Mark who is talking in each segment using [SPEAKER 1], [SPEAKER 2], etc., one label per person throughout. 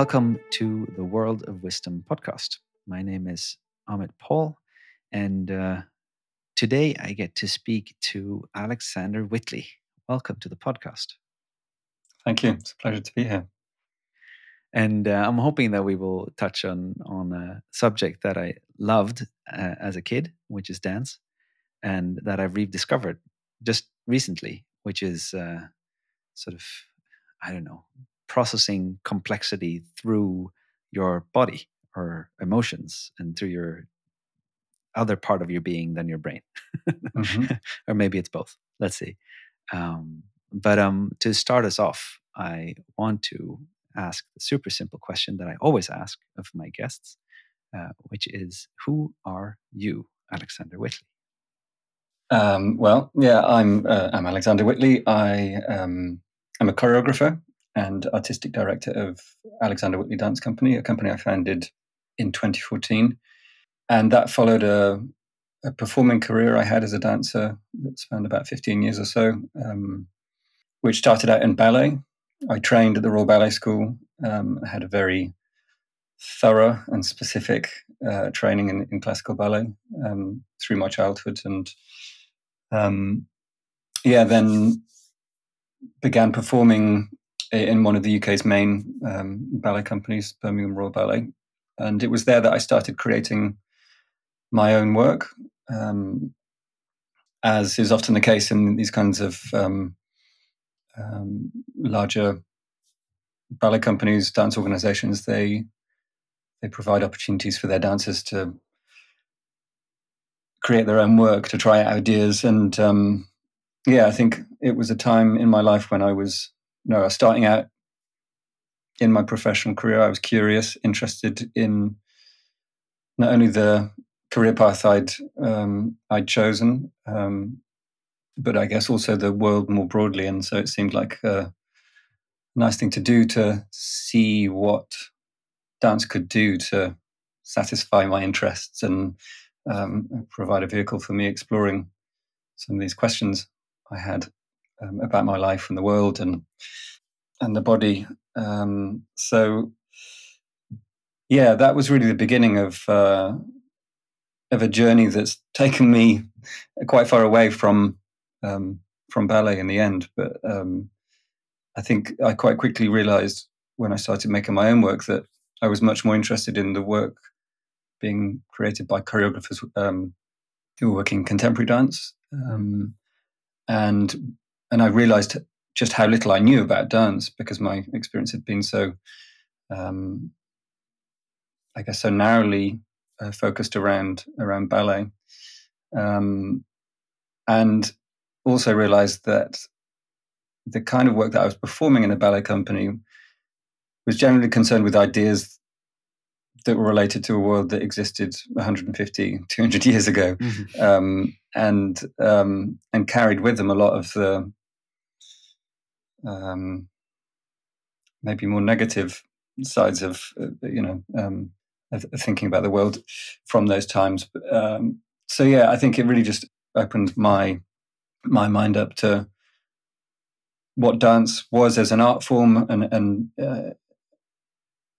[SPEAKER 1] Welcome to the World of Wisdom podcast. My name is Amit Paul, and uh, today I get to speak to Alexander Whitley. Welcome to the podcast.
[SPEAKER 2] Thank you. It's a pleasure to be here.
[SPEAKER 1] And uh, I'm hoping that we will touch on on a subject that I loved uh, as a kid, which is dance, and that I've rediscovered just recently, which is uh, sort of I don't know processing complexity through your body or emotions and through your other part of your being than your brain. Mm-hmm. or maybe it's both. Let's see. Um, but um, to start us off i want to ask the super simple question that i always ask of my guests uh, which is who are you alexander whitley?
[SPEAKER 2] Um, well yeah i'm uh, i'm alexander whitley. I um, i'm a choreographer and artistic director of Alexander Whitley Dance Company, a company I founded in 2014. And that followed a, a performing career I had as a dancer that spanned about 15 years or so, um, which started out in ballet. I trained at the Royal Ballet School. Um, I had a very thorough and specific uh, training in, in, classical ballet um, through my childhood. And um, yeah, then began performing in one of the UK's main um, ballet companies, Birmingham Royal Ballet. And it was there that I started creating my own work, um, as is often the case in these kinds of um, um larger ballet companies, dance organizations. They they provide opportunities for their dancers to create their own work, to try out ideas, and um, yeah, I think it was a time in my life when I was no, starting out in my professional career, I was curious, interested in not only the career path I'd um, I'd chosen, um, but I guess also the world more broadly. And so it seemed like a nice thing to do to see what dance could do to satisfy my interests and um, provide a vehicle for me exploring some of these questions I had um, about my life and the world and and the body. Um, so, yeah, that was really the beginning of uh, of a journey that's taken me quite far away from um, from ballet in the end. But um, I think I quite quickly realized when I started making my own work that I was much more interested in the work being created by choreographers um, who were working contemporary dance. Um, and and I realized just how little I knew about dance because my experience had been so, um, I guess, so narrowly uh, focused around around ballet, um, and also realized that the kind of work that I was performing in a ballet company was generally concerned with ideas that were related to a world that existed 150 200 years ago mm-hmm. um, and um, and carried with them a lot of the um, maybe more negative sides of uh, you know um, of thinking about the world from those times. Um, so yeah, I think it really just opened my my mind up to what dance was as an art form and and uh,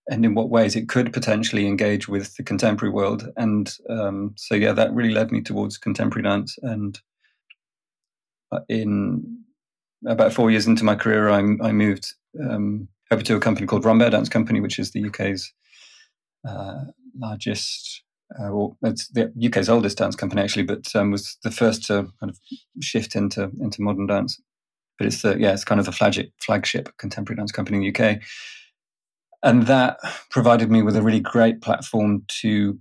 [SPEAKER 2] and in what ways it could potentially engage with the contemporary world. And um, so yeah, that really led me towards contemporary dance. And uh, in about four years into my career, I, I moved um, over to a company called Rambert Dance Company, which is the UK's uh, largest, uh, well, it's the UK's oldest dance company actually, but um, was the first to kind of shift into into modern dance. But it's the yeah, it's kind of the flagship flagship contemporary dance company in the UK, and that provided me with a really great platform to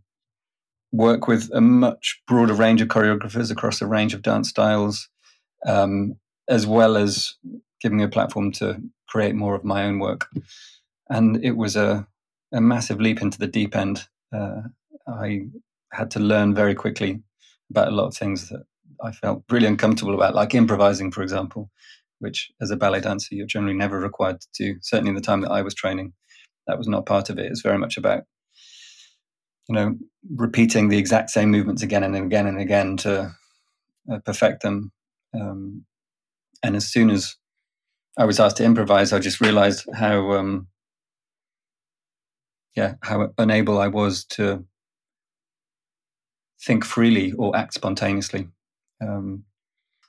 [SPEAKER 2] work with a much broader range of choreographers across a range of dance styles. Um, as well as giving me a platform to create more of my own work. And it was a, a massive leap into the deep end. Uh, I had to learn very quickly about a lot of things that I felt really uncomfortable about, like improvising, for example, which as a ballet dancer, you're generally never required to do. Certainly in the time that I was training, that was not part of it. It's very much about, you know, repeating the exact same movements again and again and again to uh, perfect them. Um, and as soon as I was asked to improvise, I just realized how um, yeah, how unable I was to think freely or act spontaneously. Um,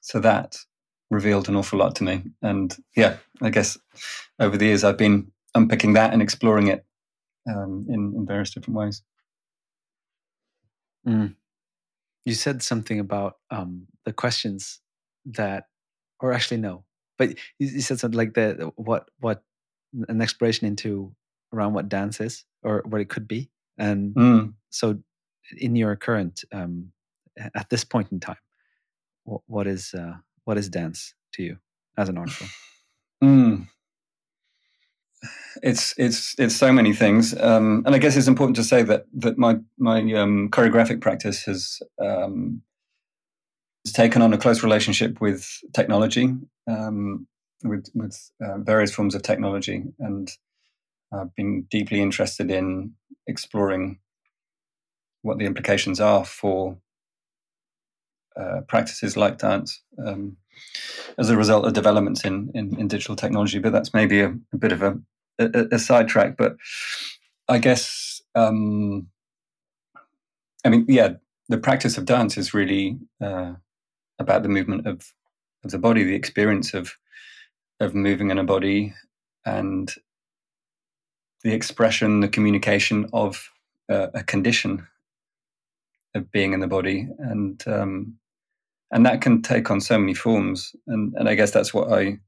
[SPEAKER 2] so that revealed an awful lot to me. And yeah, I guess over the years I've been unpicking that and exploring it um, in, in various different ways.
[SPEAKER 1] Mm. You said something about um, the questions that, or actually no, but you, you said something like the what what an exploration into around what dance is or what it could be, and mm. so in your current um, at this point in time, what, what is uh, what is dance to you as an art form?
[SPEAKER 2] Mm. It's it's it's so many things, um, and I guess it's important to say that that my my um, choreographic practice has um, has taken on a close relationship with technology, um, with with uh, various forms of technology, and I've been deeply interested in exploring what the implications are for uh, practices like dance um, as a result of developments in, in, in digital technology. But that's maybe a, a bit of a, a, a sidetrack. But I guess, um, I mean, yeah, the practice of dance is really uh, about the movement of, of the body, the experience of of moving in a body, and the expression, the communication of uh, a condition of being in the body, and um, and that can take on so many forms. And and I guess that's what I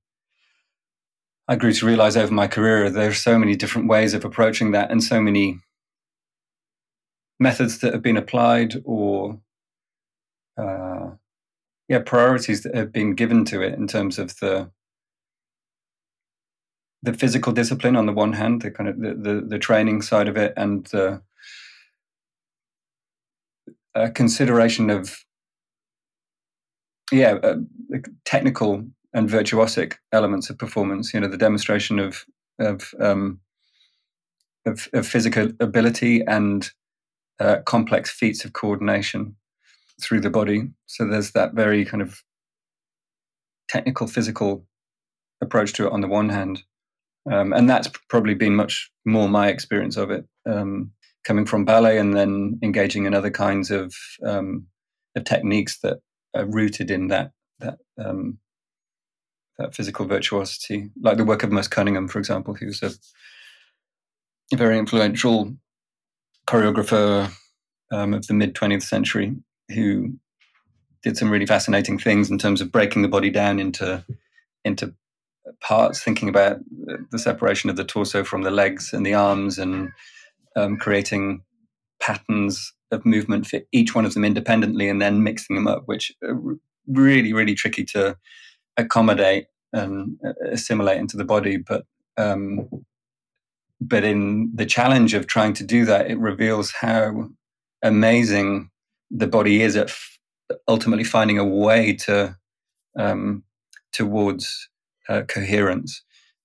[SPEAKER 2] I grew to realize over my career. There are so many different ways of approaching that, and so many methods that have been applied, or uh, yeah, priorities that have been given to it in terms of the the physical discipline on the one hand, the kind of the, the, the training side of it, and the a consideration of yeah uh, technical and virtuosic elements of performance you know the demonstration of of um, of, of, physical ability and uh, complex feats of coordination through the body. So there's that very kind of technical physical approach to it on the one hand. Um, and that's probably been much more my experience of it um, coming from ballet and then engaging in other kinds of, um, of techniques that are rooted in that that um, that physical virtuosity, like the work of Merce Cunningham, for example, who's a, a very influential choreographer um, of the mid 20th century who did some really fascinating things in terms of breaking the body down into into parts, thinking about the separation of the torso from the legs and the arms and um, creating patterns of movement for each one of them independently and then mixing them up, which are really, really tricky to accommodate and assimilate into the body. But um, but in the challenge of trying to do that, it reveals how amazing the body is at f- ultimately finding a way to um, towards uh, coherence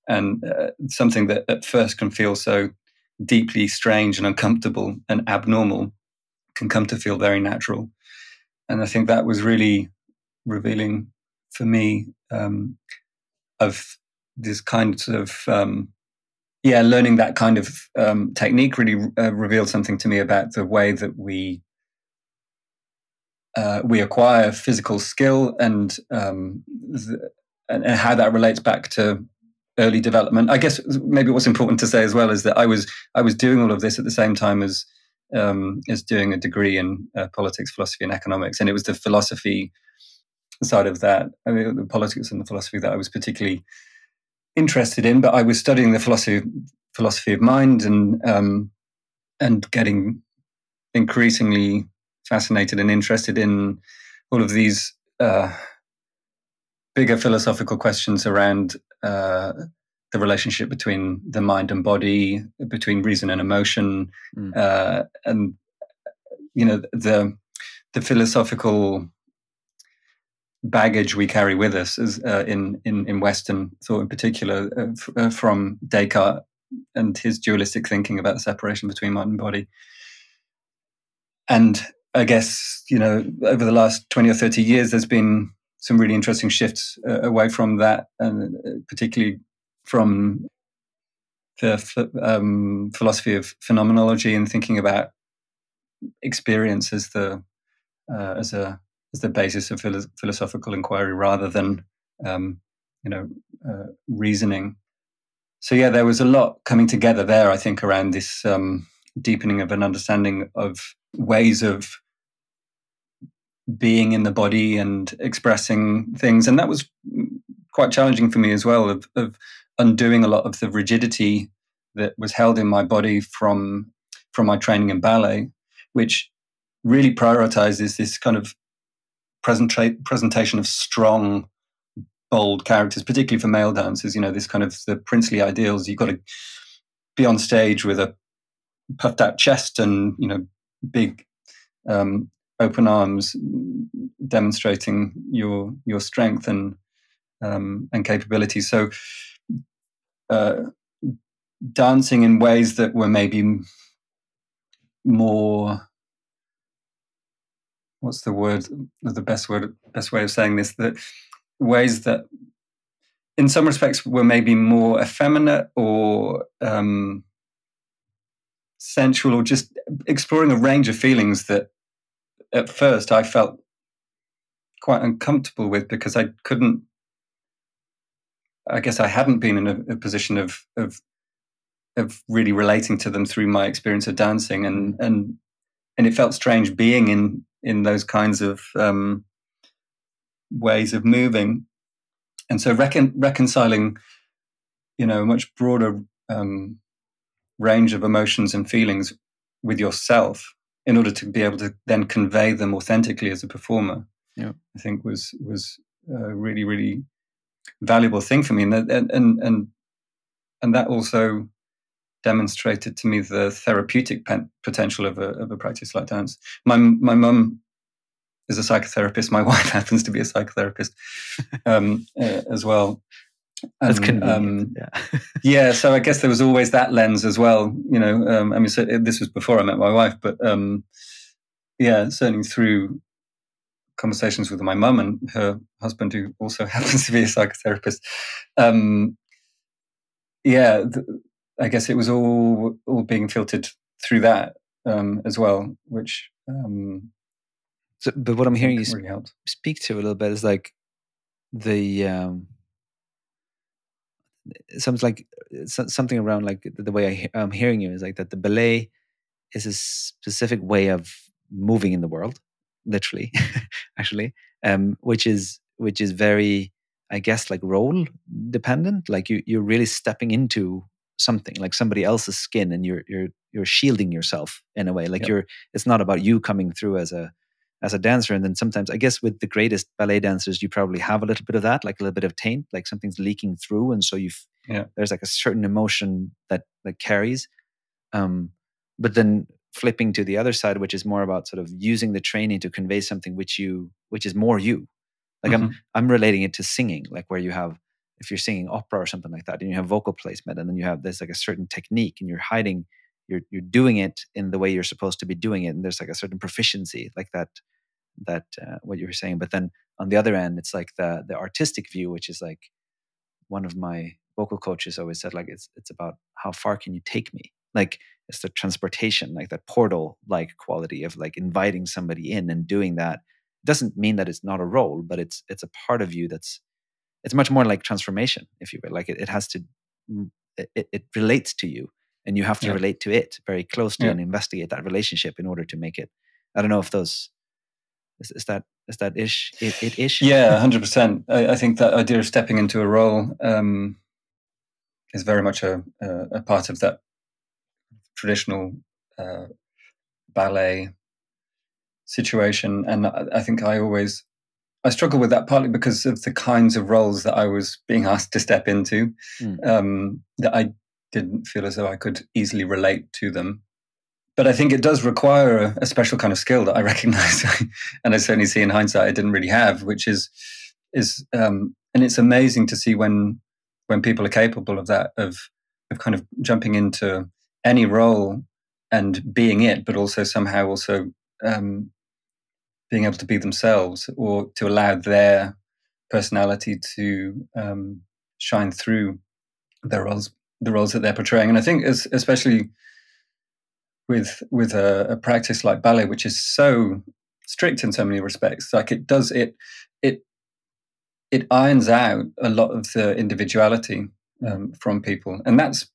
[SPEAKER 2] and uh, something that at first can feel so deeply strange and uncomfortable and abnormal can come to feel very natural. And I think that was really revealing for me um, of this kind of um, yeah, learning that kind of um, technique really uh, revealed something to me about the way that we uh, we acquire physical skill and, um, the, and how that relates back to early development. I guess maybe what's important to say as well is that I was I was doing all of this at the same time as um, as doing a degree in uh, politics, philosophy, and economics, and it was the philosophy side of that, I mean, the politics and the philosophy that I was particularly interested in. But I was studying the philosophy philosophy of mind and um, and getting increasingly fascinated and interested in all of these. Uh, bigger philosophical questions around uh, the relationship between the mind and body, between reason and emotion, mm. uh, and you know the the philosophical baggage we carry with us as, uh, in, in in Western thought, in particular, uh, f- uh, from Descartes and his dualistic thinking about the separation between mind and body. And I guess you know over the last twenty or thirty years, there's been some really interesting shifts uh, away from that, and uh, particularly from the um, philosophy of phenomenology and thinking about experience as the uh, as a as the basis of philo- philosophical inquiry rather than um, you know uh, reasoning. So yeah, there was a lot coming together there. I think around this um, deepening of an understanding of ways of being in the body and expressing things, and that was quite challenging for me as well. Of, of undoing a lot of the rigidity that was held in my body from from my training in ballet, which really prioritizes this kind of presenta- presentation of strong, bold characters, particularly for male dancers. You know, this kind of the princely ideals. You've got to be on stage with a puffed out chest and you know big um, open arms, demonstrating your your strength and um, and capability. So. Uh, dancing in ways that were maybe more what's the word the best word best way of saying this that ways that in some respects were maybe more effeminate or um, sensual or just exploring a range of feelings that at first I felt quite uncomfortable with because I couldn't I guess I hadn't been in a, a position of of of really relating to them through my experience of dancing and and and it felt strange being in in those kinds of um, ways of moving. And so recon- reconciling you know a much broader um, range of emotions and feelings with yourself in order to be able to then convey them authentically as a performer
[SPEAKER 1] yeah.
[SPEAKER 2] i think was was a really really valuable thing for me and and and and, and that also demonstrated to me the therapeutic potential of a, of a practice like dance. My my mum is a psychotherapist. My wife happens to be a psychotherapist um, uh, as well.
[SPEAKER 1] That's convenient. Um, yeah.
[SPEAKER 2] yeah. So I guess there was always that lens as well. You know, um, I mean, so this was before I met my wife, but um, yeah, certainly through conversations with my mum and her husband, who also happens to be a psychotherapist. Um, yeah, I guess it was all all being filtered through that um, as well, which. Um,
[SPEAKER 1] so, but what I'm hearing you really speak to a little bit is like the something like something around like the way I, I'm hearing you is like that the ballet is a specific way of moving in the world, literally, actually, um, which is which is very, I guess, like role dependent. Like you you're really stepping into something like somebody else's skin and you're you're you're shielding yourself in a way like yep. you're it's not about you coming through as a as a dancer and then sometimes i guess with the greatest ballet dancers you probably have a little bit of that like a little bit of taint like something's leaking through and so you've
[SPEAKER 2] yeah.
[SPEAKER 1] there's like a certain emotion that that carries um but then flipping to the other side which is more about sort of using the training to convey something which you which is more you like mm-hmm. i'm i'm relating it to singing like where you have if you're singing opera or something like that and you have vocal placement and then you have there's like a certain technique and you're hiding you're you're doing it in the way you're supposed to be doing it and there's like a certain proficiency like that that uh, what you were saying but then on the other end it's like the the artistic view which is like one of my vocal coaches always said like it's it's about how far can you take me? Like it's the transportation like that portal like quality of like inviting somebody in and doing that. Doesn't mean that it's not a role but it's it's a part of you that's it's much more like transformation if you will. Like it, it has to mm, it, it relates to you and you have to yeah. relate to it very closely yeah. and investigate that relationship in order to make it i don't know if those is, is that is that ish it, it ish
[SPEAKER 2] yeah 100% I, I, think that idea of stepping into a role um, is very much a, a, a, part of that traditional uh, ballet situation and I, I think i always I struggle with that partly because of the kinds of roles that I was being asked to step into. Mm. Um, that I didn't feel as though I could easily relate to them. But I think it does require a, a special kind of skill that I recognize, and I certainly see in hindsight I didn't really have, which is is um, and it's amazing to see when when people are capable of that of of kind of jumping into any role and being it, but also somehow also um, being able to be themselves or to allow their personality to um, shine through their roles. The roles that they're portraying. And I think, as, especially with with a, a, practice like ballet, which is so strict in so many respects, like it does it it it irons out a lot of the individuality um, from people, and that's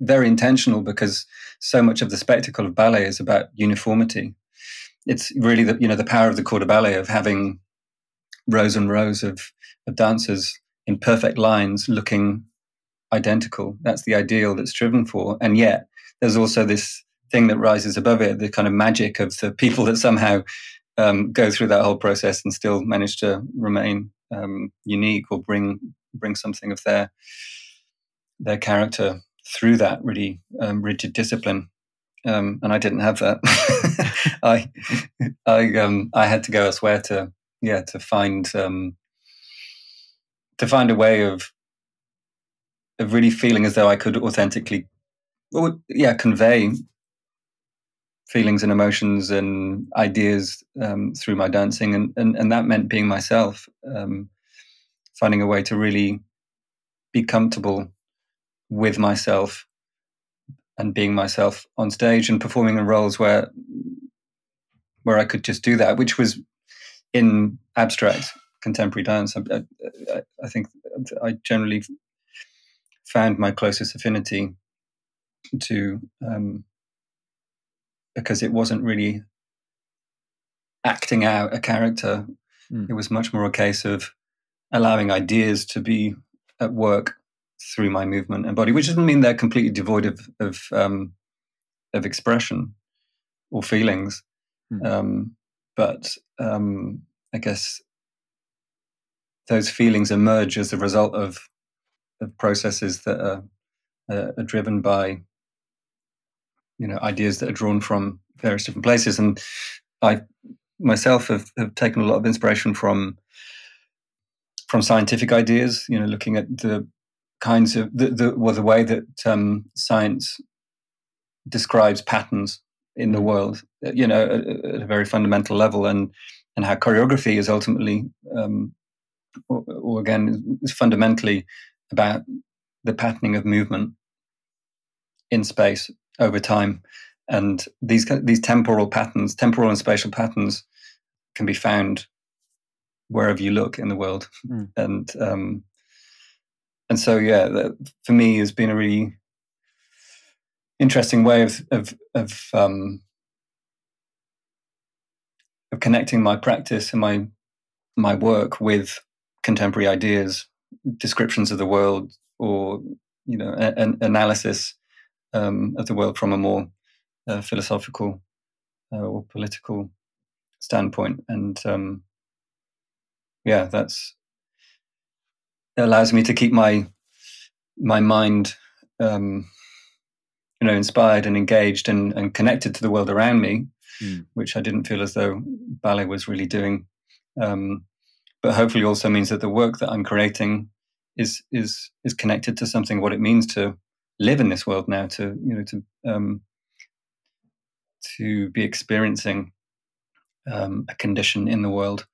[SPEAKER 2] very intentional because so much of the spectacle of ballet is about uniformity. It's really the you know the power of the corps de ballet of having rows and rows of, of dancers in perfect lines looking identical. That's the ideal that's driven for. And yet there's also this thing that rises above it, the kind of magic of the people that somehow um, go through that whole process and still manage to remain um, unique or bring bring something of their their character through that really um, rigid discipline. Um, and I didn't have that. I I um, I had to go elsewhere to yeah to find um, to find a way of of really feeling as though I could authentically, or, yeah, convey feelings and emotions and ideas um, through my dancing, and, and and that meant being myself, um, finding a way to really be comfortable with myself and being myself on stage and performing in roles where where I could just do that, which was in abstract contemporary dance. I, I, I think I generally found my closest affinity to um, because it wasn't really acting out a character. Mm. It was much more a case of allowing ideas to be at work through my movement and body, which doesn't mean they're completely devoid of of, um, of expression or feelings. Mm. Um, but um, I guess those feelings emerge as a result of of processes that are, uh, are driven by you know ideas that are drawn from various different places. And i myself have, have taken a lot of inspiration from from scientific ideas you know looking at the kinds of the, the well the way that um, science describes patterns in the world you know at, at, a very fundamental level and and how choreography is ultimately um, or, or again is fundamentally about the patterning of movement in space over time. And these these temporal patterns, temporal and spatial patterns, can be found wherever you look in the world. Mm. And um, and so yeah, that, for me has been a really interesting way of of of, um, of connecting my practice and my my work with contemporary ideas descriptions of the world or you know an analysis um, of the world from a more uh, philosophical uh, or political standpoint and um, yeah that's it allows me to keep my my mind um, you know inspired and engaged and, and connected to the world around me mm. which i didn't feel as though ballet was really doing um, but hopefully also means that the work that I'm creating is is is connected to something what it means to live in this world now to you know to um, to be experiencing um, a condition in the world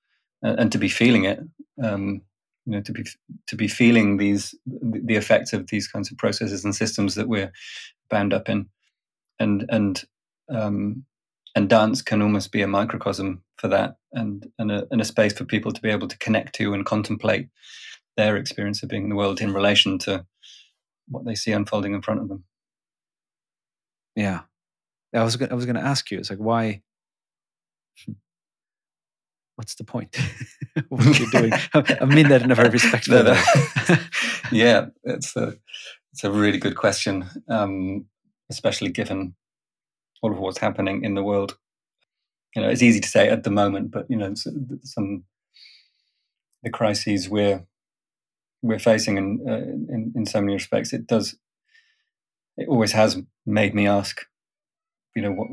[SPEAKER 2] and, and to be feeling it um, you know to be to be feeling these the effects of these kinds of processes and systems that we're bound up in. And and um, and dance can almost be a microcosm for that and and a, and a space for people to be able to connect to and contemplate their experience of being in the world in relation to what they see unfolding in front of them.
[SPEAKER 1] Yeah. I was i was going to ask you it's like why what's the point? What are you doing? I mean that in a very respectful way.
[SPEAKER 2] Yeah it's a it's a really good question um, especially given all of what's happening in the world. You know, it's easy to say at the moment, but you know, some the crises we're we're facing in, uh, in in so many respects, it does. It always has made me ask, you know, what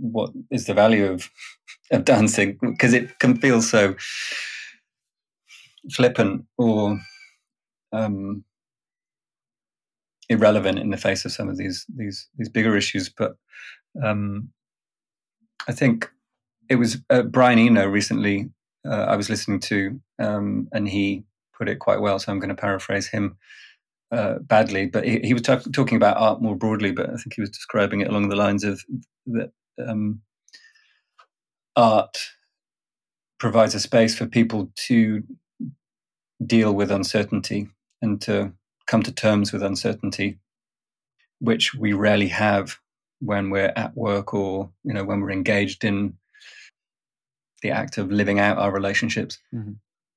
[SPEAKER 2] what is the value of of dancing because it can feel so flippant or um, irrelevant in the face of some of these these these bigger issues. But um, I think it was uh, Brian Eno recently. Uh, I was listening to, um, and he put it quite well. So I'm going to paraphrase him. uh, badly, but he, he was t- talking about art more broadly. But I think he was describing it along the lines of that um, art provides a space for people to deal with uncertainty and to come to terms with uncertainty, which we rarely have when we're at work or you know when we're engaged in the act of living out our relationships. Mm-hmm.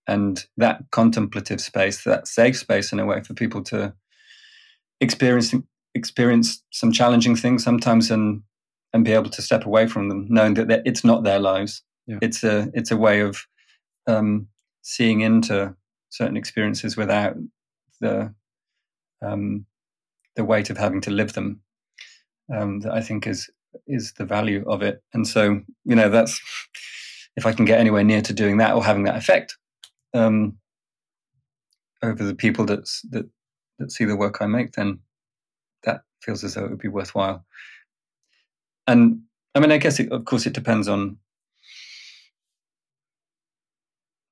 [SPEAKER 2] And that contemplative space, that safe space in a way for people to experience experience some challenging things sometimes and and be able to step away from them, knowing that it's not their lives. Yeah. It's a it's a way of um, seeing into certain experiences without the um, the weight of having to live them. Um, that I think is is the value of it. And so, you know, that's if I can get anywhere near to doing that or having that effect um, over the people that's, that that see the work I make, then that feels as though it would be worthwhile. And I mean, I guess it, of course it depends on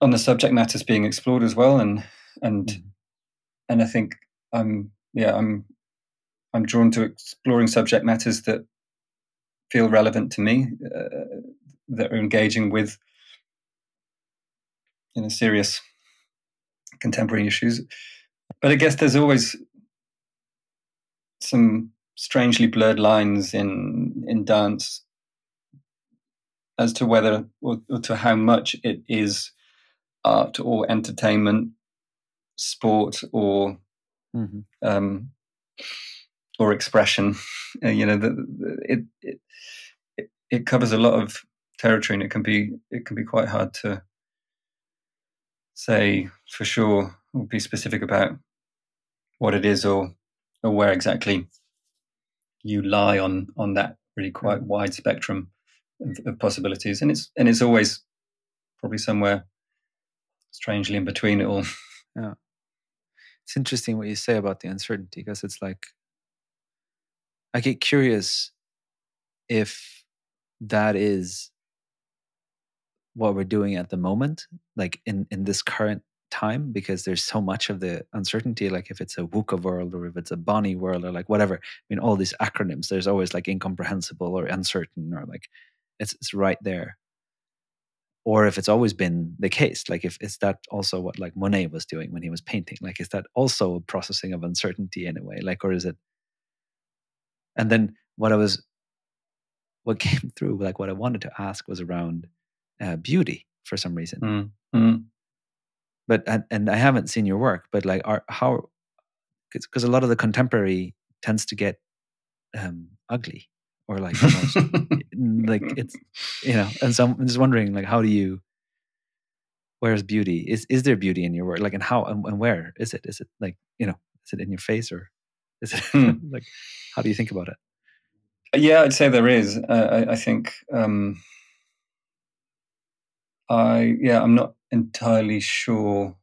[SPEAKER 2] on the subject matters being explored as well, and and mm. and I think I'm yeah I'm I'm drawn to exploring subject matters that feel relevant to me, uh, that are engaging with you know serious contemporary issues. But I guess there's always some strangely blurred lines in in dance as to whether or, or to how much it is art or entertainment, sport or mm-hmm. um, or expression. Uh, you know, the, the, it, it it covers a lot of territory, and it can be it can be quite hard to say for sure or be specific about what it is or or where exactly you lie on on that really quite wide spectrum of, of possibilities, and it's and it's always probably somewhere strangely in between it all.
[SPEAKER 1] Yeah, it's interesting what you say about the uncertainty because it's like I get curious if that is what we're doing at the moment, like in in this current time because there's so much of the uncertainty like if it's a VUCA world or if it's a BANI world or like whatever i mean all these acronyms there's always like incomprehensible or uncertain or like it's, it's right there. Or if it's always been the case like if is that also what like monet was doing when he was painting? Like is that also a processing of uncertainty in a way? Like or is it and then what i was what came through like what i wanted to ask was around uh, beauty for some reason mm. Mm but and, and I haven't seen your work, but like, are how? Because a lot of the contemporary tends to get um, ugly or like almost, like it's you know, and so I'm just wondering like, how do you? Where's beauty? Is is there beauty in your work? Like, and how and, and where is it? Is it like you know? Is it in your face or is it hmm. like? How do you think about it?
[SPEAKER 2] Yeah, I'd say there is. Uh, I, I, think. Um, I yeah, I'm not entirely sure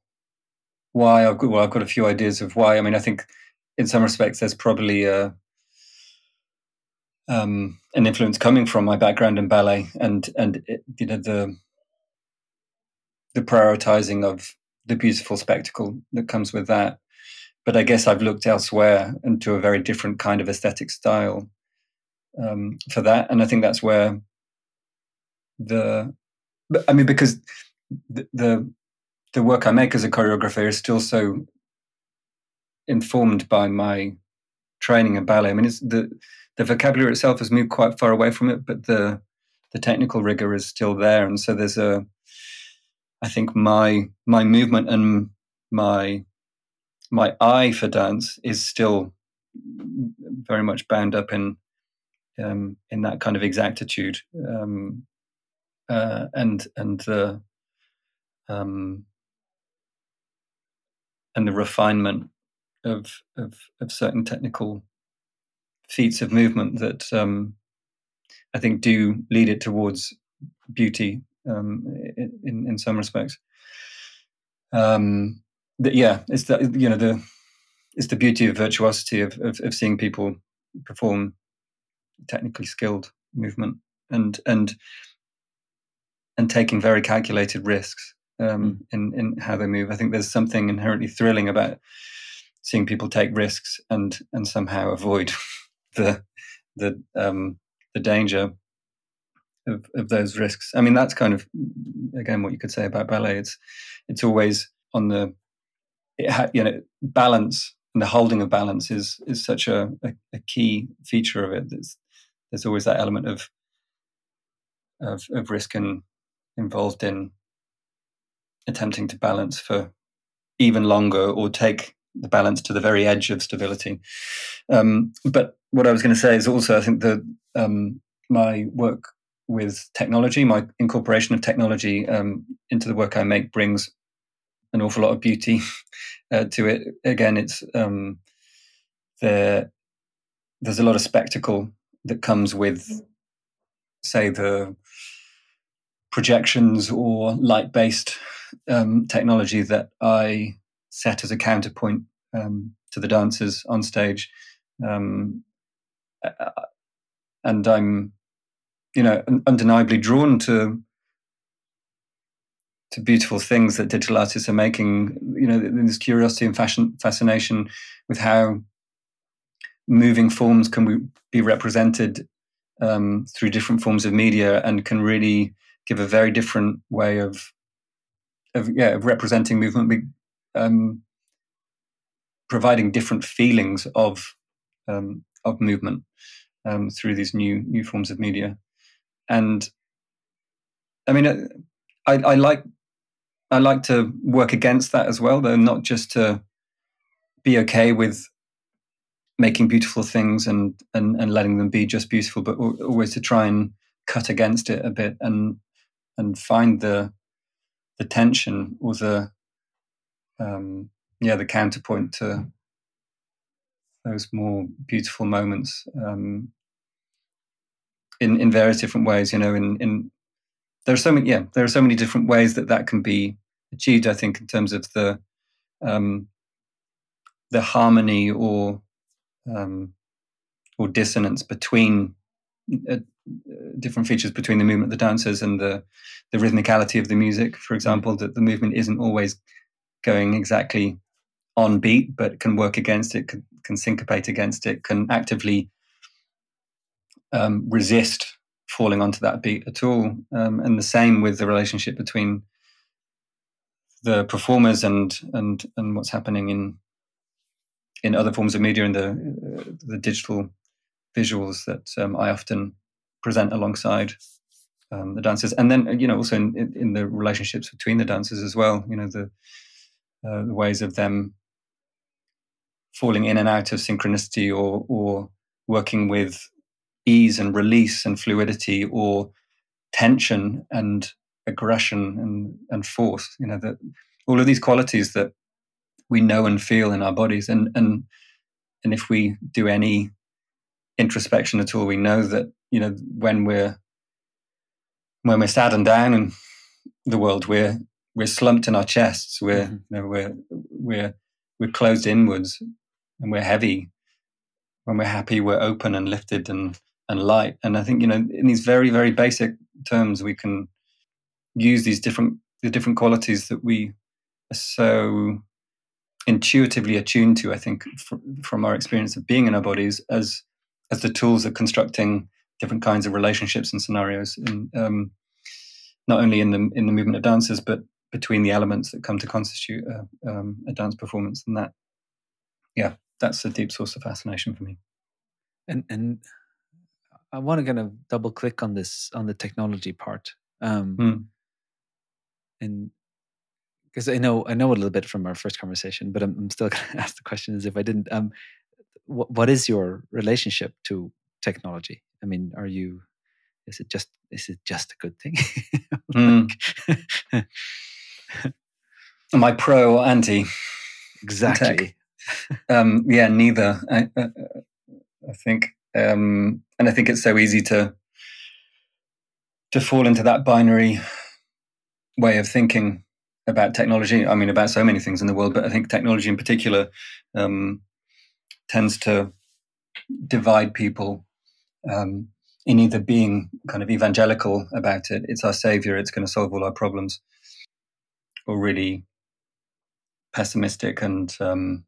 [SPEAKER 2] why. I've got, well, I've got a few ideas of why. I mean, I think in some respects there's probably a, um, an influence coming from my background in ballet and and it, you know the the prioritizing of the beautiful spectacle that comes with that. But I guess I've looked elsewhere into a very different kind of aesthetic style um, for that, and I think that's where the I mean because the, the the work I make as a choreographer is still so informed by my training in ballet. I mean, it's the the vocabulary itself has moved quite far away from it, but the the technical rigor is still there, and so there's a. I think my my movement and my my eye for dance is still very much bound up in um, in that kind of exactitude um, uh, and and the um, and the refinement of, of, of certain technical feats of movement that um, I think do lead it towards beauty um, in, in some respects. Um, the, yeah, it's the you know the it's the beauty of virtuosity of, of, of seeing people perform technically skilled movement and and and taking very calculated risks um, mm. in in how they move. I think there's something inherently thrilling about seeing people take risks and and somehow avoid the the um, the danger of, of those risks. I mean, that's kind of again what you could say about ballet. It's it's always on the it ha, you know balance and the holding of balance is is such a, a, a key feature of it. There's there's always that element of of, of risk and involved in attempting to balance for even longer or take the balance to the very edge of stability. Um, but what I was going to say is also, I think that um, my work with technology, my incorporation of technology um, into the work I make brings an awful lot of beauty uh, to it. Again, it's um, there. There's a lot of spectacle that comes with, say, the projections or light-based um, technology that I set as a counterpoint um, to the dancers on stage, um, and I'm, you know, undeniably drawn to to beautiful things that digital artists are making. You know, this curiosity and fashion fascination with how moving forms can be represented um, through different forms of media and can really give a very different way of of yeah of representing movement, um, providing different feelings of um, of movement um, through these new new forms of media, and I mean, I, I like I like to work against that as well, though not just to be okay with making beautiful things and and and letting them be just beautiful, but always to try and cut against it a bit and and find the the tension or the um, yeah the counterpoint to those more beautiful moments um, in in various different ways. You know, in in there are so many yeah there are so many different ways that that can be achieved. I think in terms of the um, the harmony or um, or dissonance between uh, different features between the movement of the dancers and the the rhythmicality of the music. For example, that the movement isn't always going exactly on beat, but can work against it, can, can syncopate against it, can actively um, resist falling onto that beat at all. Um, and the same with the relationship between the performers and and and what's happening in in other forms of media and the uh, the digital visuals that um, I often present alongside um, the dancers, and then you know also in, in the relationships between the dancers as well. You know the uh, the ways of them falling in and out of synchronicity, or or working with ease and release and fluidity, or tension and aggression and and force. You know that all of these qualities that we know and feel in our bodies, and and and if we do any introspection at all, we know that you know when we're when we're sad and down in the world, we're we're slumped in our chests. We're mm-hmm. you know, we're we're we're closed inwards and we're heavy. When we're happy, we're open and lifted and and light. And I think you know in these very very basic terms, we can use these different the different qualities that we are so intuitively attuned to. I think fr- from our experience of being in our bodies as as the tools of constructing different kinds of relationships and scenarios, in, um, not only in the in the movement of dancers, but between the elements that come to constitute a, um, a dance performance. And that, yeah, that's a deep source of fascination for me.
[SPEAKER 1] And and I want to kind of double click on this on the technology part. Um, mm. And because I know I know a little bit from our first conversation, but I'm, I'm still going to ask the question as if I didn't. Um, what, what is your relationship to technology? I mean, are you? Is it just is it just a good thing? mm.
[SPEAKER 2] Am I pro or anti?
[SPEAKER 1] Exactly.
[SPEAKER 2] um, yeah, neither. I, uh, I think, um, and I think it's so easy to to fall into that binary way of thinking about technology. I mean, about so many things in the world, but I think technology in particular um, tends to divide people um, in either being kind of evangelical about it, it's our savior, it's going to solve all our problems, or really pessimistic and um,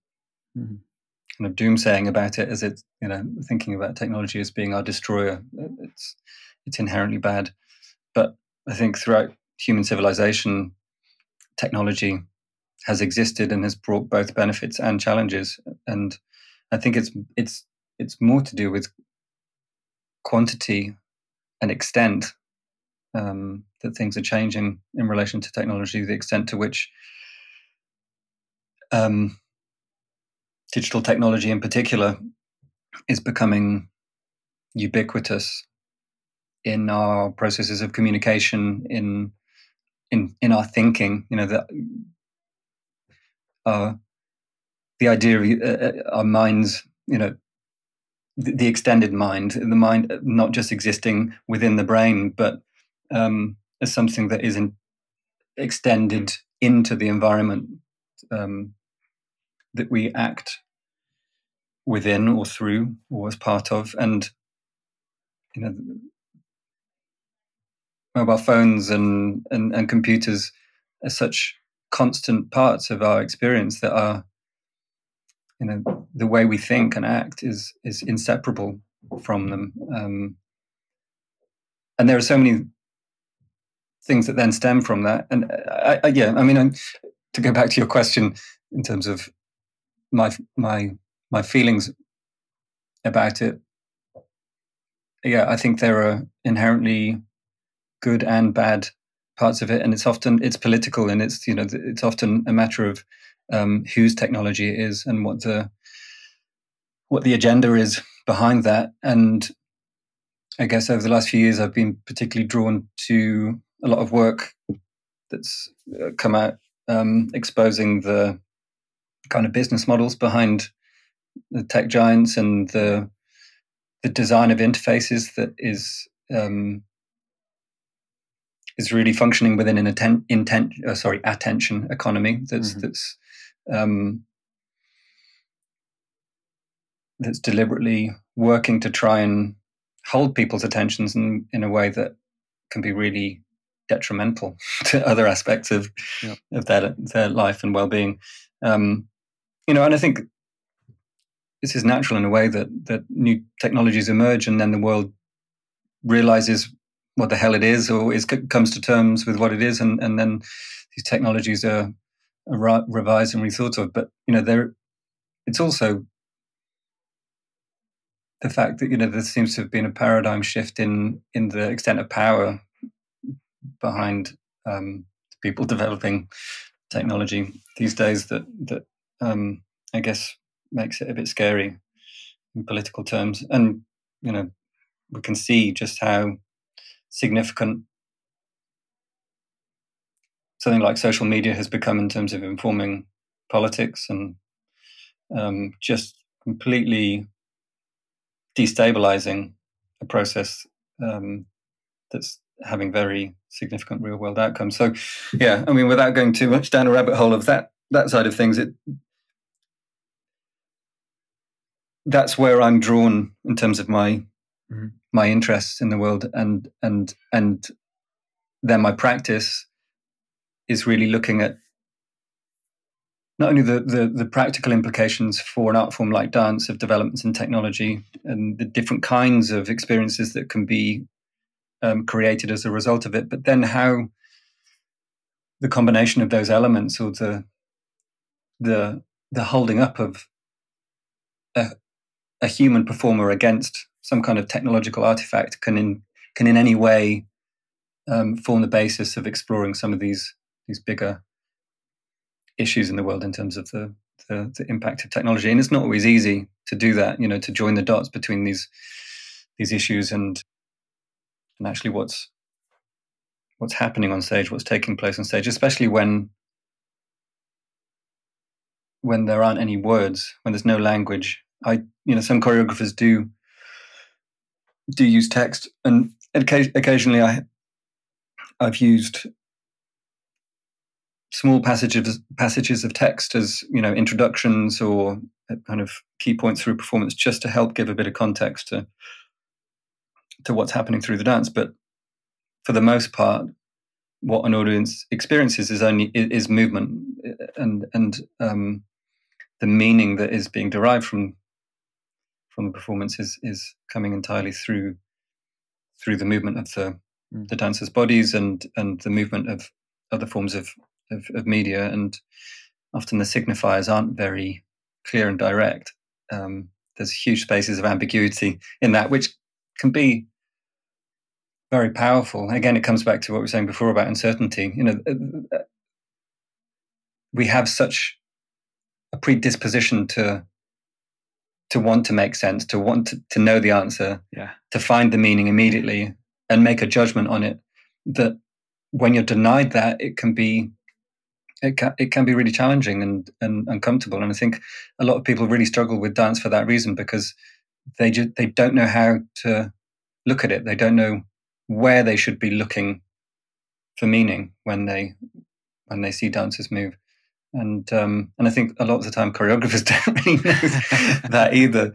[SPEAKER 2] mm-hmm. kind of doomsaying about it as it's you know thinking about technology as being our destroyer. It's it's inherently bad, but I think throughout human civilization, technology has existed and has brought both benefits and challenges. And I think it's it's it's more to do with quantity and extent um, that things are changing in relation to technology, the extent to which um, digital technology in particular is becoming ubiquitous in our processes of communication, in in in our thinking. You know that uh, the idea of uh, uh, our minds, you know, the, extended mind, the mind not just existing within the brain, but um, as something that is in, extended into the environment um, that we act within or through or as part of, and you know, mobile phones and, and, and computers are such constant parts of our experience that are you know the way we think and act is is inseparable from them. Um, and there are so many things that then stem from that. And I, I, yeah i mean I'm, to go back to your question in terms of my my my feelings about it yeah i think there are inherently good and bad parts of it, and it's often it's political, and it's you know it's often a matter of um, whose technology it is and what the what the agenda is behind that. And I guess over the last few years, I've been particularly drawn to a lot of work that's uh, come out um, exposing the kind of business models behind the tech giants and the the design of interfaces that is um, is really functioning within an intent, intent uh, sorry, attention economy that's mm-hmm. that's um, that's deliberately working to try and hold people's attentions in, in a way that can be really detrimental to other aspects of yep. of their their life and well being. Um, you know, and I think this is natural in a way that that new technologies emerge, and then the world realizes what the hell it is or is comes to terms with what it is and, and then these technologies are, revised and rethought of but you know there it's also the fact that you know there seems to have been a paradigm shift in in the extent of power behind um, people developing technology these days that that um, I guess makes it a bit scary in political terms. And you know we can see just how significant something like social media has become in terms of informing politics and um, just completely destabilizing a process um, that's having very significant real world outcomes. So, yeah, I mean, without going too much down a rabbit hole of that that side of things, it that's where I'm drawn in terms of my mm-hmm. my interests in the world and and and then my practice is really looking at not only the, the, the, practical implications for an art form like dance of developments in technology and the different kinds of experiences that can be um, created as a result of it, but then how the combination of those elements or the the the holding up of a, a human performer against some kind of technological artifact can in can in any way um, form the basis of exploring some of these these bigger issues in the world in terms of the, the, the impact of technology. And it's not always easy to do that. You know, to join the dots between these these issues and and actually what's what's happening on stage, what's taking place on stage, especially when when there aren't any words, when there's no language. I, you know, some choreographers do do use text, and occasionally I I've used small passages passages of text as you know introductions or kind of key points through performance just to help give a bit of context to to what's happening through the dance but for the most part what an audience experiences is only is movement and and um, the meaning that is being derived from from the performance is is coming entirely through through the movement of the mm. the dancers' bodies and and the movement of other forms of, of, of media and often the signifiers aren't very clear and direct. Um, there's huge spaces of ambiguity in that, which can be very powerful. Again, it comes back to what we were saying before about uncertainty. You know, uh, uh, we have such a predisposition to to want to make sense, to want to, to know the answer,
[SPEAKER 1] yeah.
[SPEAKER 2] to find the meaning immediately and make a judgment on it. That when you're denied that, it can be it can, it can be really challenging and, and uncomfortable. And I think a lot of people really struggle with dance for that reason because they just they don't know how to look at it. They don't know where they should be looking for meaning when they when they see dancers move. And um, and I think a lot of the time choreographers don't really know that either.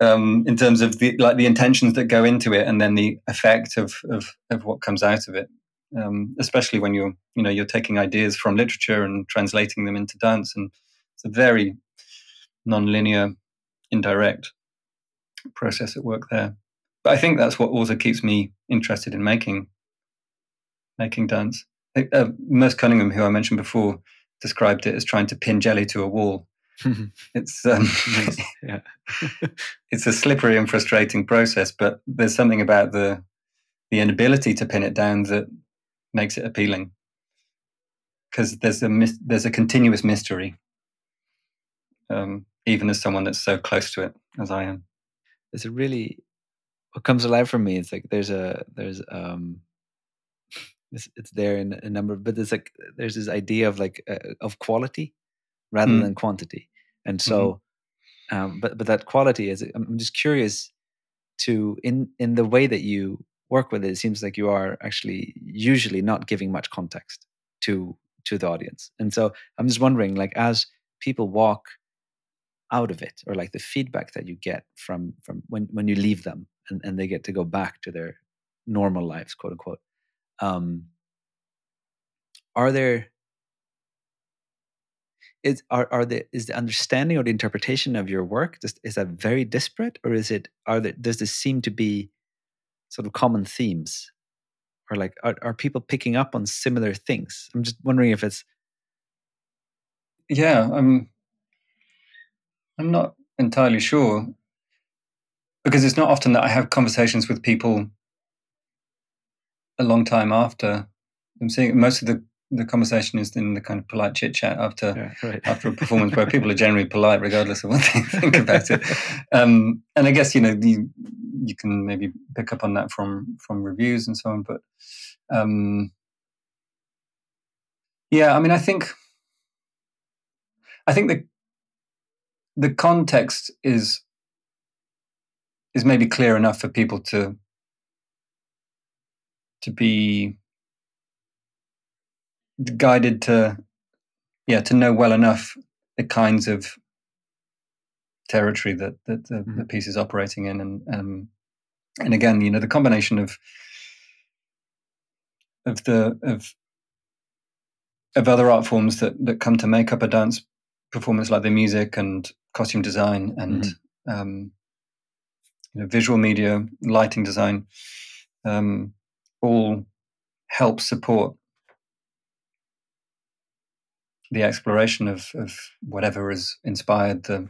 [SPEAKER 2] Um, in terms of the like the intentions that go into it and then the effect of of, of what comes out of it um, especially when you're you know you're taking ideas from literature and translating them into dance, and it's a very non-linear, indirect process at work there. But I think that's what also keeps me interested in making making dance. Uh, Merce Cunningham, who I mentioned before, described it as trying to pin jelly to a wall. it's um, yeah. it's a slippery and frustrating process, but there's something about the the inability to pin it down that makes it appealing because there's a there's a continuous mystery, um, even as someone that's so close to it as I am.
[SPEAKER 1] It's a really what comes alive for me. It's like there's a there's um it's, it's there in a number, but there's like there's this idea of like uh, of quality rather mm. than quantity, and so. Mm-hmm. Um, but but that quality is I'm just curious to in in the way that you work with it, it seems like you are actually usually not giving much context to to the audience. And so I'm just wondering, like, as people walk out of it, or like the feedback that you get from from when when you leave them and, and they get to go back to their normal lives, quote unquote. Um, are there is are are the is the understanding or the interpretation of your work just is that very disparate or is it are there does this seem to be sort of common themes or like are, are people picking up on similar things? I'm just wondering if it's
[SPEAKER 2] yeah i'm i'm not entirely sure. Because it's not often that i have conversations with people a long time after. I'm seeing most of the the conversation is in the kind of polite chit chat after yeah, right. after a performance where people are generally polite regardless of what they think about it. Um, and I guess you know the, you can maybe pick up on that from from reviews and so on. But um, yeah, I mean, I think I think the the context is is maybe clear enough for people to to be guided to yeah to know well enough the kinds of territory that that the, mm-hmm. the piece is operating in and um, and again you know the combination of of the of of other art forms that that come to make up a dance performance like the music and costume design and mm-hmm. um, you know visual media lighting design um, all help support the exploration of, of whatever has inspired the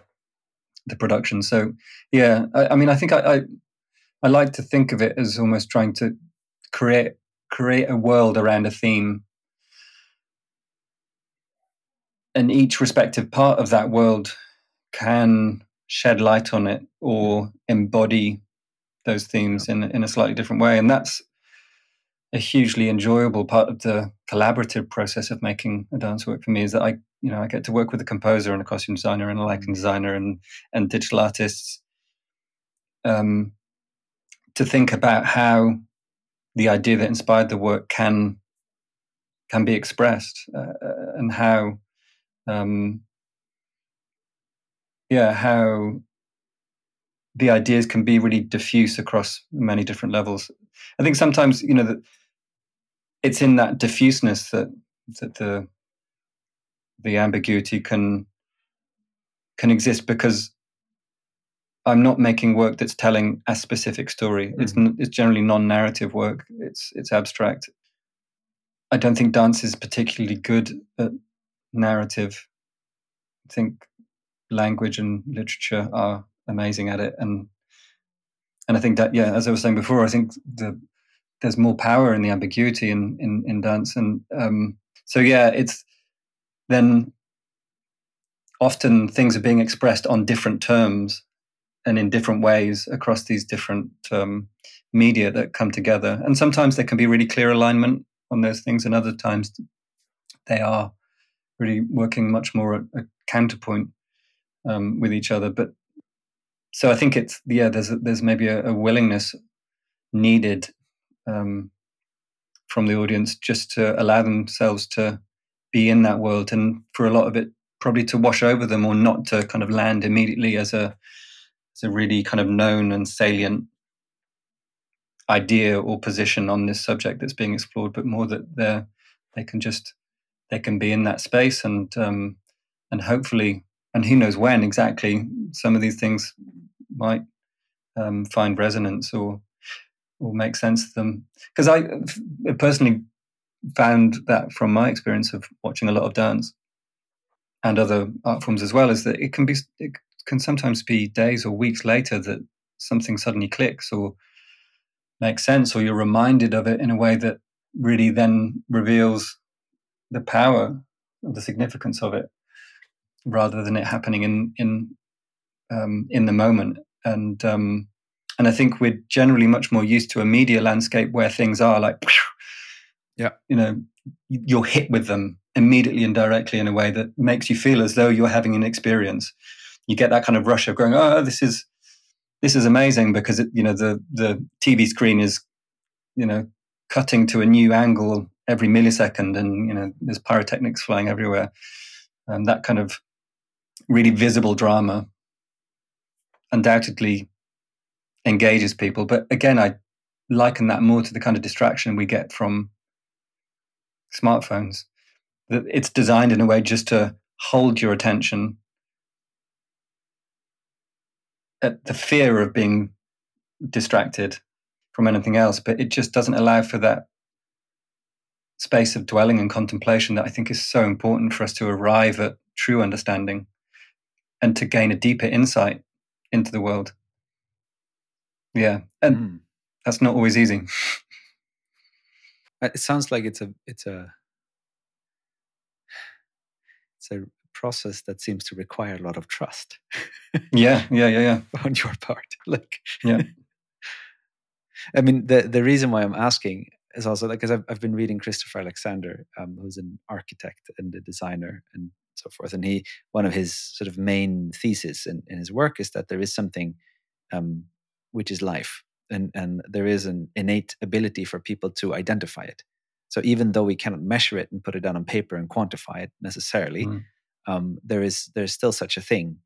[SPEAKER 2] the production. So yeah, I, I mean, I think I, I, I like to think of it as almost trying to create create a world around a theme, and each respective part of that world can shed light on it or embody those themes in in a slightly different way, and that's a hugely enjoyable part of the collaborative process of making a dance work for me is that I, you know, I get to work with a composer and a costume designer and a lighting mm. designer and and digital artists um, to think about how the idea that inspired the work can can be expressed uh, uh and how um, yeah how the ideas can be really diffuse across many different levels i think sometimes you know that it's in that diffuseness that that the the ambiguity can can exist because I'm not making work that's telling a specific story. Mm-hmm. It's it's generally non-narrative work. It's it's abstract. I don't think dance is particularly good at narrative. I think language and literature are amazing at it, and and I think that yeah, as I was saying before, I think the there's more power in the ambiguity in in, in dance, and um, so yeah, it's then often things are being expressed on different terms and in different ways across these different um, media that come together. And sometimes there can be really clear alignment on those things, and other times they are really working much more at a counterpoint um, with each other. But so I think it's yeah, there's a, there's maybe a, a willingness needed um, from the audience just to allow themselves to be in that world, and for a lot of it, probably to wash over them or not to kind of land immediately as a as a really kind of known and salient idea or position on this subject that's being explored, but more that they they can just they can be in that space and um, and hopefully and who knows when exactly some of these things might um, find resonance or or make sense to them. Because I personally found that from my experience of watching a lot of dance and other art forms as well is that it can be it can sometimes be days or weeks later that something suddenly clicks or makes sense or you're reminded of it in a way that really then reveals the power the significance of it rather than it happening in in um, in the moment. And um, and I think we're generally much more used to a media landscape where things are like
[SPEAKER 1] yeah
[SPEAKER 2] you know you're hit with them immediately and directly in a way that makes you feel as though you're having an experience you get that kind of rush of going oh this is this is amazing because it, you know the the TV screen is you know cutting to a new angle every millisecond, and you know there's pyrotechnics flying everywhere. and that kind of really visible drama undoubtedly engages people. But again, I liken that more to the kind of distraction we get from smartphones. That it's designed in a way just to hold your attention at the fear of being distracted from anything else, but it just doesn't allow for that space of dwelling and contemplation that I think is so important for us to arrive at true understanding and to gain a deeper insight into the world. Yeah, and mm. that's not always easy.
[SPEAKER 1] Uh, it sounds like it's a it's a it's a process that seems to require a lot of trust.
[SPEAKER 2] yeah, yeah, yeah, yeah.
[SPEAKER 1] On your part, like
[SPEAKER 2] yeah.
[SPEAKER 1] I mean, the the reason why I'm asking is also because I've I've been reading Christopher Alexander, um, who's an architect and a designer and so forth, and he one of his sort of main theses in, in his work is that there is something um, which is life, and and there is an innate ability for people to identify it. So even though we cannot measure it and put it down on paper and quantify it necessarily, mm um, there is there's still such a thing.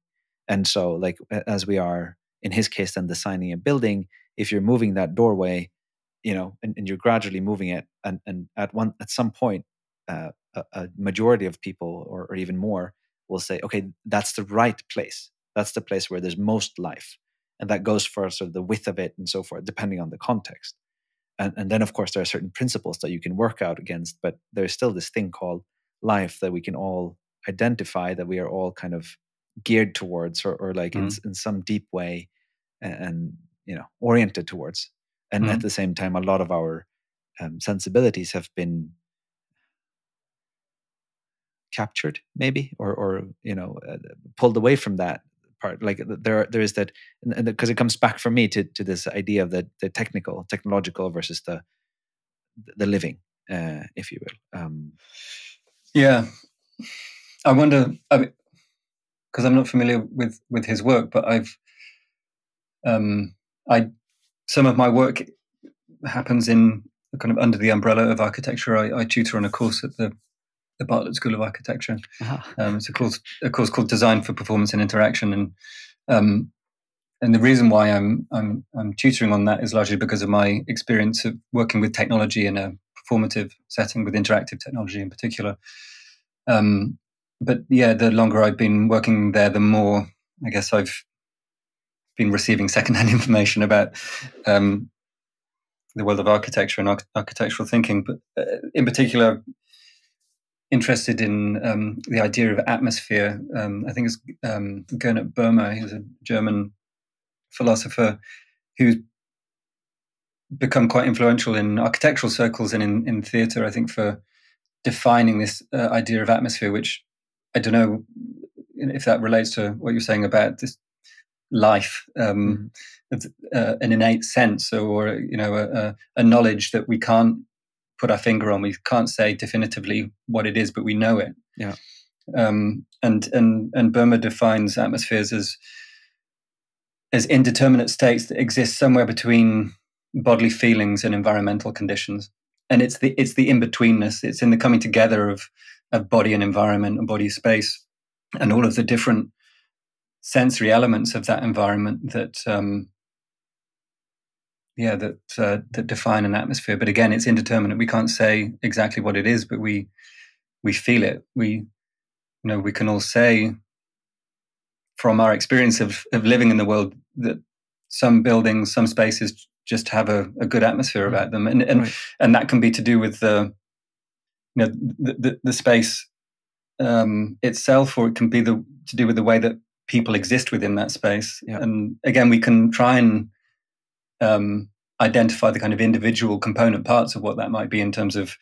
[SPEAKER 1] And so like as we are in his case then designing a building if you're moving that doorway you know and, and you're gradually moving it and, and at one at some point uh, a, a, majority of people or, or even more will say okay that's the right place. That's the place where there's most life and that goes for sort of the width of it and so forth depending on the context and, and then of course there are certain principles that you can work out against but there's still this thing called life that we can all identify that we are all kind of geared towards or, or like mm-hmm. in, in some deep way and, and, you know oriented towards and mm-hmm. at the same time a lot of our um, sensibilities have been captured maybe or or you know uh, pulled away from that part like there there is that and because it comes back for me to to this idea of the the technical technological versus the the living uh, if you will um,
[SPEAKER 2] yeah I wonder, i mean because I'm not familiar with with his work, but I've, um, I, some of my work happens in kind of under the umbrella of architecture. I, I tutor on a course at the the Bartlett School of Architecture. Uh-huh. Um, it's a course a course called Design for Performance and Interaction, and um, and the reason why I'm I'm I'm tutoring on that is largely because of my experience of working with technology in a performative setting with interactive technology in particular. Um, but yeah, the longer I've been working there, the more I guess I've been receiving secondhand information about um, the world of architecture and arch- architectural thinking. But uh, in particular, interested in um, the idea of atmosphere. Um, I think it's um, Gernot Böhme, he's a German philosopher who's become quite influential in architectural circles and in, in theatre, I think, for defining this uh, idea of atmosphere, which I don't know if that relates to what you're saying about this life, um, mm. uh, an innate sense or, you know, a, a, knowledge that we can't put our finger on. We can't say definitively what it is, but we know it.
[SPEAKER 1] Yeah.
[SPEAKER 2] Um, and and and Böhme defines atmospheres as as indeterminate states that exist somewhere between bodily feelings and environmental conditions. And it's the it's the in betweenness. It's in the coming together of of body and environment and body space, and all of the different sensory elements of that environment that um, yeah that uh, that define an atmosphere. But again, it's indeterminate. We can't say exactly what it is, but we we feel it. We you know we can all say from our experience of of living in the world that some buildings, some spaces just have a, a good atmosphere mm. about them, and and right. and that can be to do with the you know the the, the space um, itself, or it can be the to do with the way that people exist within that space.
[SPEAKER 1] Yeah.
[SPEAKER 2] And again, we can try and um, identify the kind of individual component parts of what that might be in terms of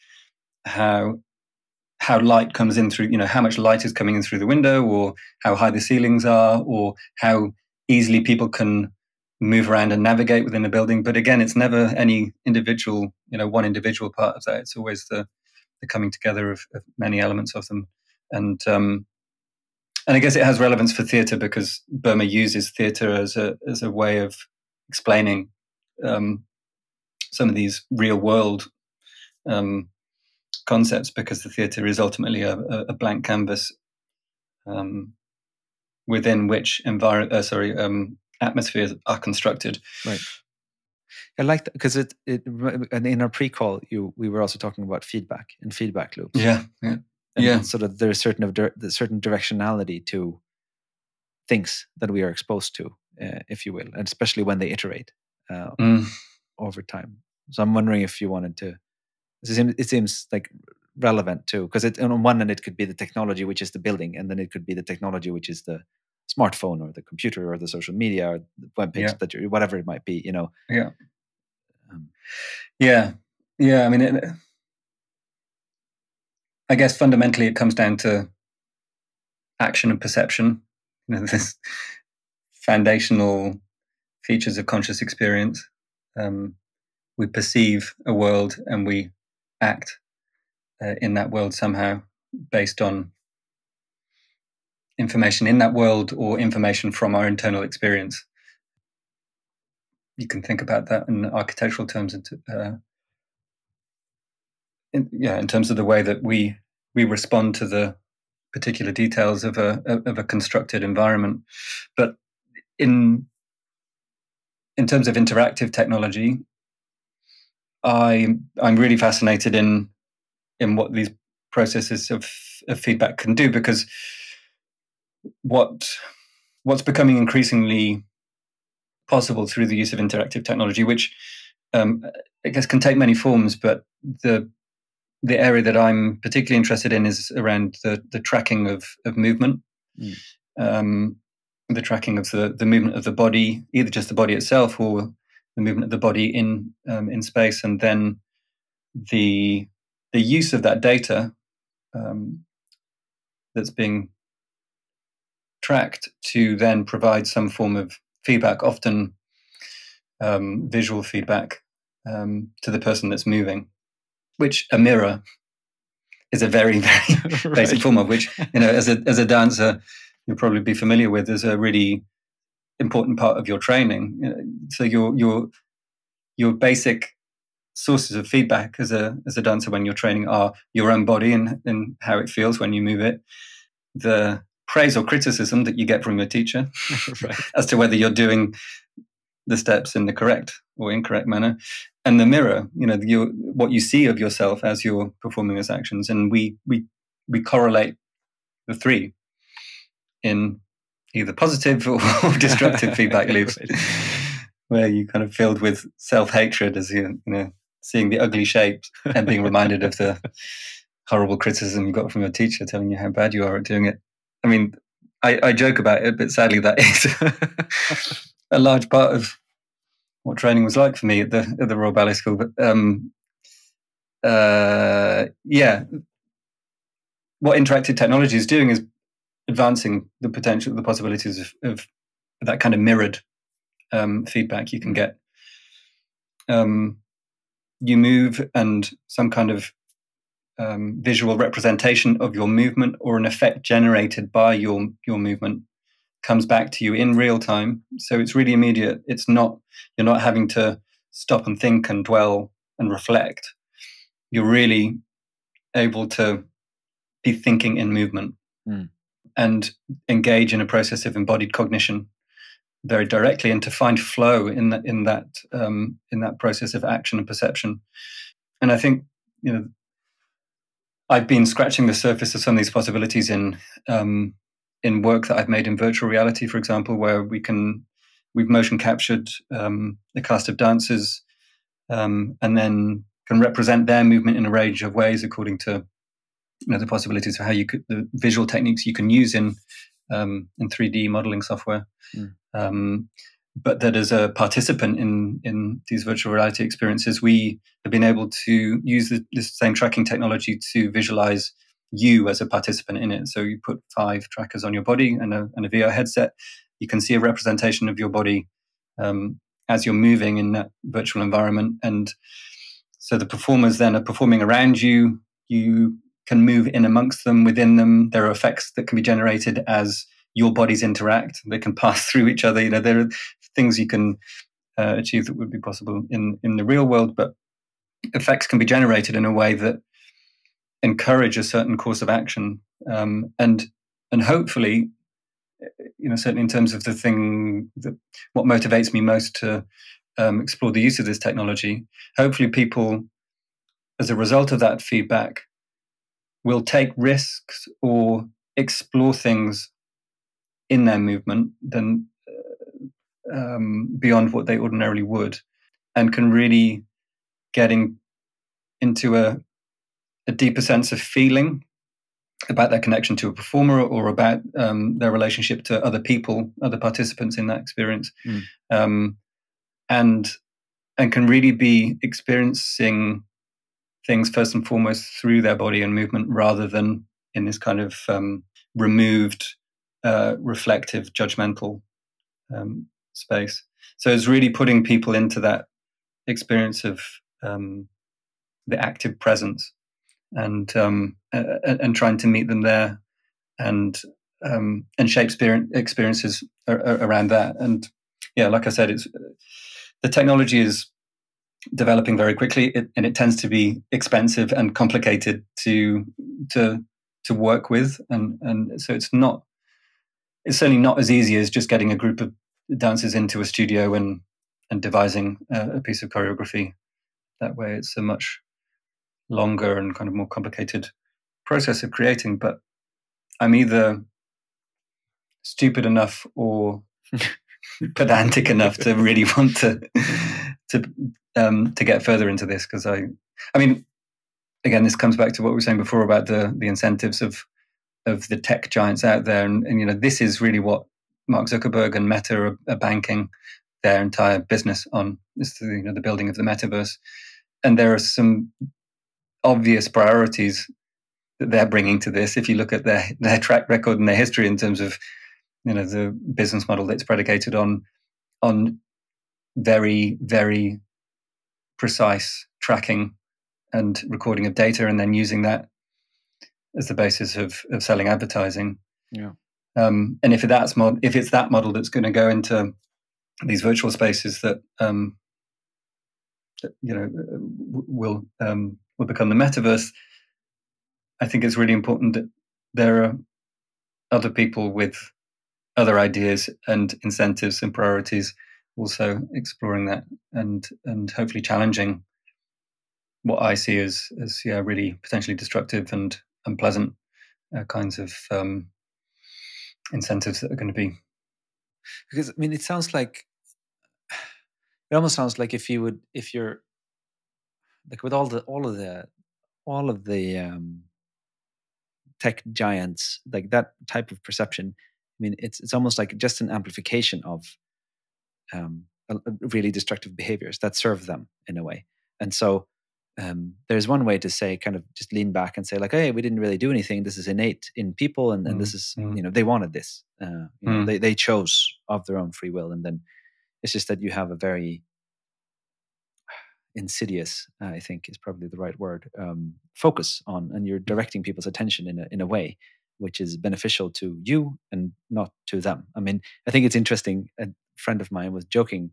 [SPEAKER 2] how how light comes in through you know how much light is coming in through the window or how high the ceilings are or how easily people can move around and navigate within a building. But again, it's never any individual, you know, one individual part of that. It's always the, the coming together of, of many elements of them. And um, and I guess it has relevance for theatre because Böhme uses theatre as a as a way of explaining um, some of these real world um, concepts because the theatre is ultimately a, a, blank canvas um, within which envir- uh, sorry um, atmospheres are constructed.
[SPEAKER 1] Right. I like that because it, it in our pre-call you we were also talking about feedback and feedback loops.
[SPEAKER 2] Yeah, yeah,
[SPEAKER 1] and,
[SPEAKER 2] yeah.
[SPEAKER 1] Sort of there's certain of di- certain directionality to things that we are exposed to, uh, if you will, and especially when they iterate uh, mm. over time. So I'm wondering if you wanted to. It seems, it seems like relevant too, because on one end it could be the technology, which is the building, and then it could be the technology, which is the smartphone or the computer or the social media or the web page yeah. that you whatever it might be you know
[SPEAKER 2] yeah um, yeah yeah i mean it, i guess fundamentally it comes down to action and perception you know this foundational features of conscious experience um, we perceive a world and we act uh, in that world somehow based on information in that world or information from our internal experience. You can think about that in architectural terms, uh, in, yeah, in terms of the way that we we respond to the particular details of a of a constructed environment. But in in terms of interactive technology, I I'm really fascinated in in what these processes of, of feedback can do because what what's becoming increasingly possible through the use of interactive technology, which um, I guess can take many forms, but the the area that I'm particularly interested in is around the the tracking of of movement, mm. um, the tracking of the the movement of the body, either just the body itself or the movement of the body in um, in space, and then the the use of that data um, that's being tracked to then provide some form of feedback, often um, visual feedback um, to the person that's moving, which a mirror is a very, very right. basic form of which, you know, as a, as a dancer, you'll probably be familiar with as a really important part of your training. Uh, so your, your, your basic sources of feedback as a, as a dancer when you're training are your own body and, and how it feels when you move it, the praise or criticism that you get from your teacher right. as to whether you're doing the steps in the correct or incorrect manner and the mirror you know you, what you see of yourself as you're performing those actions and we we we correlate the three in either positive or destructive feedback loops, where you kind of filled with self hatred as you you know seeing the ugly shapes and being reminded of the horrible criticism you got from your teacher telling you how bad you are at doing it. I mean, I, I joke about it, but sadly, that is a large part of what training was like for me at the at the Royal Ballet School. But um, uh, yeah, what interactive technology is doing is advancing the potential, the possibilities of, of that kind of mirrored um, feedback you can get. Um, you move, and some kind of um, visual representation of your movement or an effect generated by your your movement comes back to you in real time. So it's really immediate. It's not you're not having to stop and think and dwell and reflect. You're really able to be thinking in movement mm. And engage in a process of embodied cognition very directly and to find flow in that in that um, in that process of action and perception. And I think you know I've been scratching the surface of some of these possibilities in um, in work that I've made in virtual reality, for example, where we can we've motion captured um, cast of dancers um, and then can represent their movement in a range of ways according to you know the possibilities of how you could the visual techniques you can use in um, in 3D modeling software. Mm but that as a participant in in these virtual reality experiences, we have been able to use the, the same tracking technology to visualize you as a participant in it. So you put five trackers on your body and a, and a VR headset. You can see a representation of your body um, as you're moving in that virtual environment, and so the performers then are performing around you. You can move in amongst them, within them. There are effects that can be generated as your bodies interact. They can pass through each other. You know, there are things you can uh, achieve that would be possible in in the real world, but effects can be generated in a way that encourage a certain course of action, um, and and hopefully, you know, certainly in terms of the thing that what motivates me most to um, explore the use of this technology, hopefully people, as a result of that feedback, will take risks or explore things in their movement than um, beyond what they ordinarily would, and can really getting into a, a deeper sense of feeling about their connection to a performer or about um, their relationship to other people, other participants in that experience, mm. um, and and can really be experiencing things first and foremost through their body and movement rather than in this kind of um, removed, uh, reflective, judgmental um, space. So it's really putting people into that experience of um, the active presence and um, and, and trying to meet them there and um, and shape experiences around that. And yeah, like I said, it's the technology is developing very quickly, it, and it tends to be expensive and complicated to to to work with, and and so it's not it's certainly not as easy as just getting a group of dancers into a studio and and devising a, a piece of choreography that way. It's a much longer and kind of more complicated process of creating. But I'm either stupid enough or pedantic enough to really want to to um, to get further into this because I, I mean, again, this comes back to what we were saying before about the the incentives of of the tech giants out there, and, and you know, this is really what Mark Zuckerberg and Meta are, are banking their entire business on is the, you know the building of the metaverse, and there are some obvious priorities that they're bringing to this. If you look at their their track record and their history in terms of you know the business model that's predicated on on very very precise tracking and recording of data, and then using that as the basis of of selling advertising.
[SPEAKER 1] Yeah.
[SPEAKER 2] Um, and if that's mod- if it's that model that's going to go into these virtual spaces that, um, that you know will um, will become the metaverse, I think it's really important that there are other people with other ideas and incentives and priorities also exploring that and and hopefully challenging what I see as as yeah really potentially destructive and unpleasant uh, kinds of um, incentives that are going to be.
[SPEAKER 1] Because I mean, it sounds like it almost sounds like if you would, if you're like with all the all of the all of the um, tech giants, like that type of perception. I mean, it's it's almost like just an amplification of um, really destructive behaviors that serve them in a way. And so um, there's one way to say, kind of just lean back and say, like, hey, we didn't really do anything. This is innate in people, and, and mm, this is, mm. you know, they wanted this. Uh, you know, mm. they they chose of their own free will, and then it's just that you have a very insidious, I think, is probably the right word, um, focus on, and you're directing people's attention in a in a way which is beneficial to you and not to them. I mean, I think it's interesting. A friend of mine was joking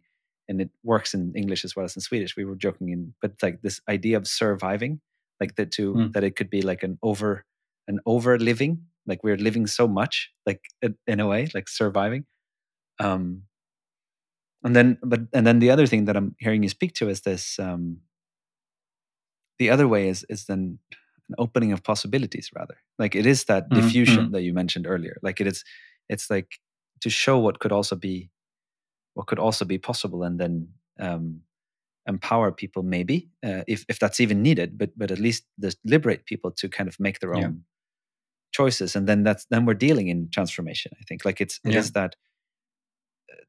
[SPEAKER 1] and it works in English as well as in Swedish. We were joking in, but like this idea of surviving, like that to mm. that it could be like an over an over living, like we're living so much, like in a way, like surviving. Um, and then, but and then the other thing that I'm hearing you speak to is this. Um, the other way is is then an opening of possibilities, rather. Like it is that mm diffusion mm that you mentioned earlier. Like it is, it's like to show what could also be what could also be possible and then um, empower people maybe uh, if, if that's even needed but but at least this liberate people to kind of make their own yeah. choices and then that's then we're dealing in transformation i think like it's it yeah. is that, uh,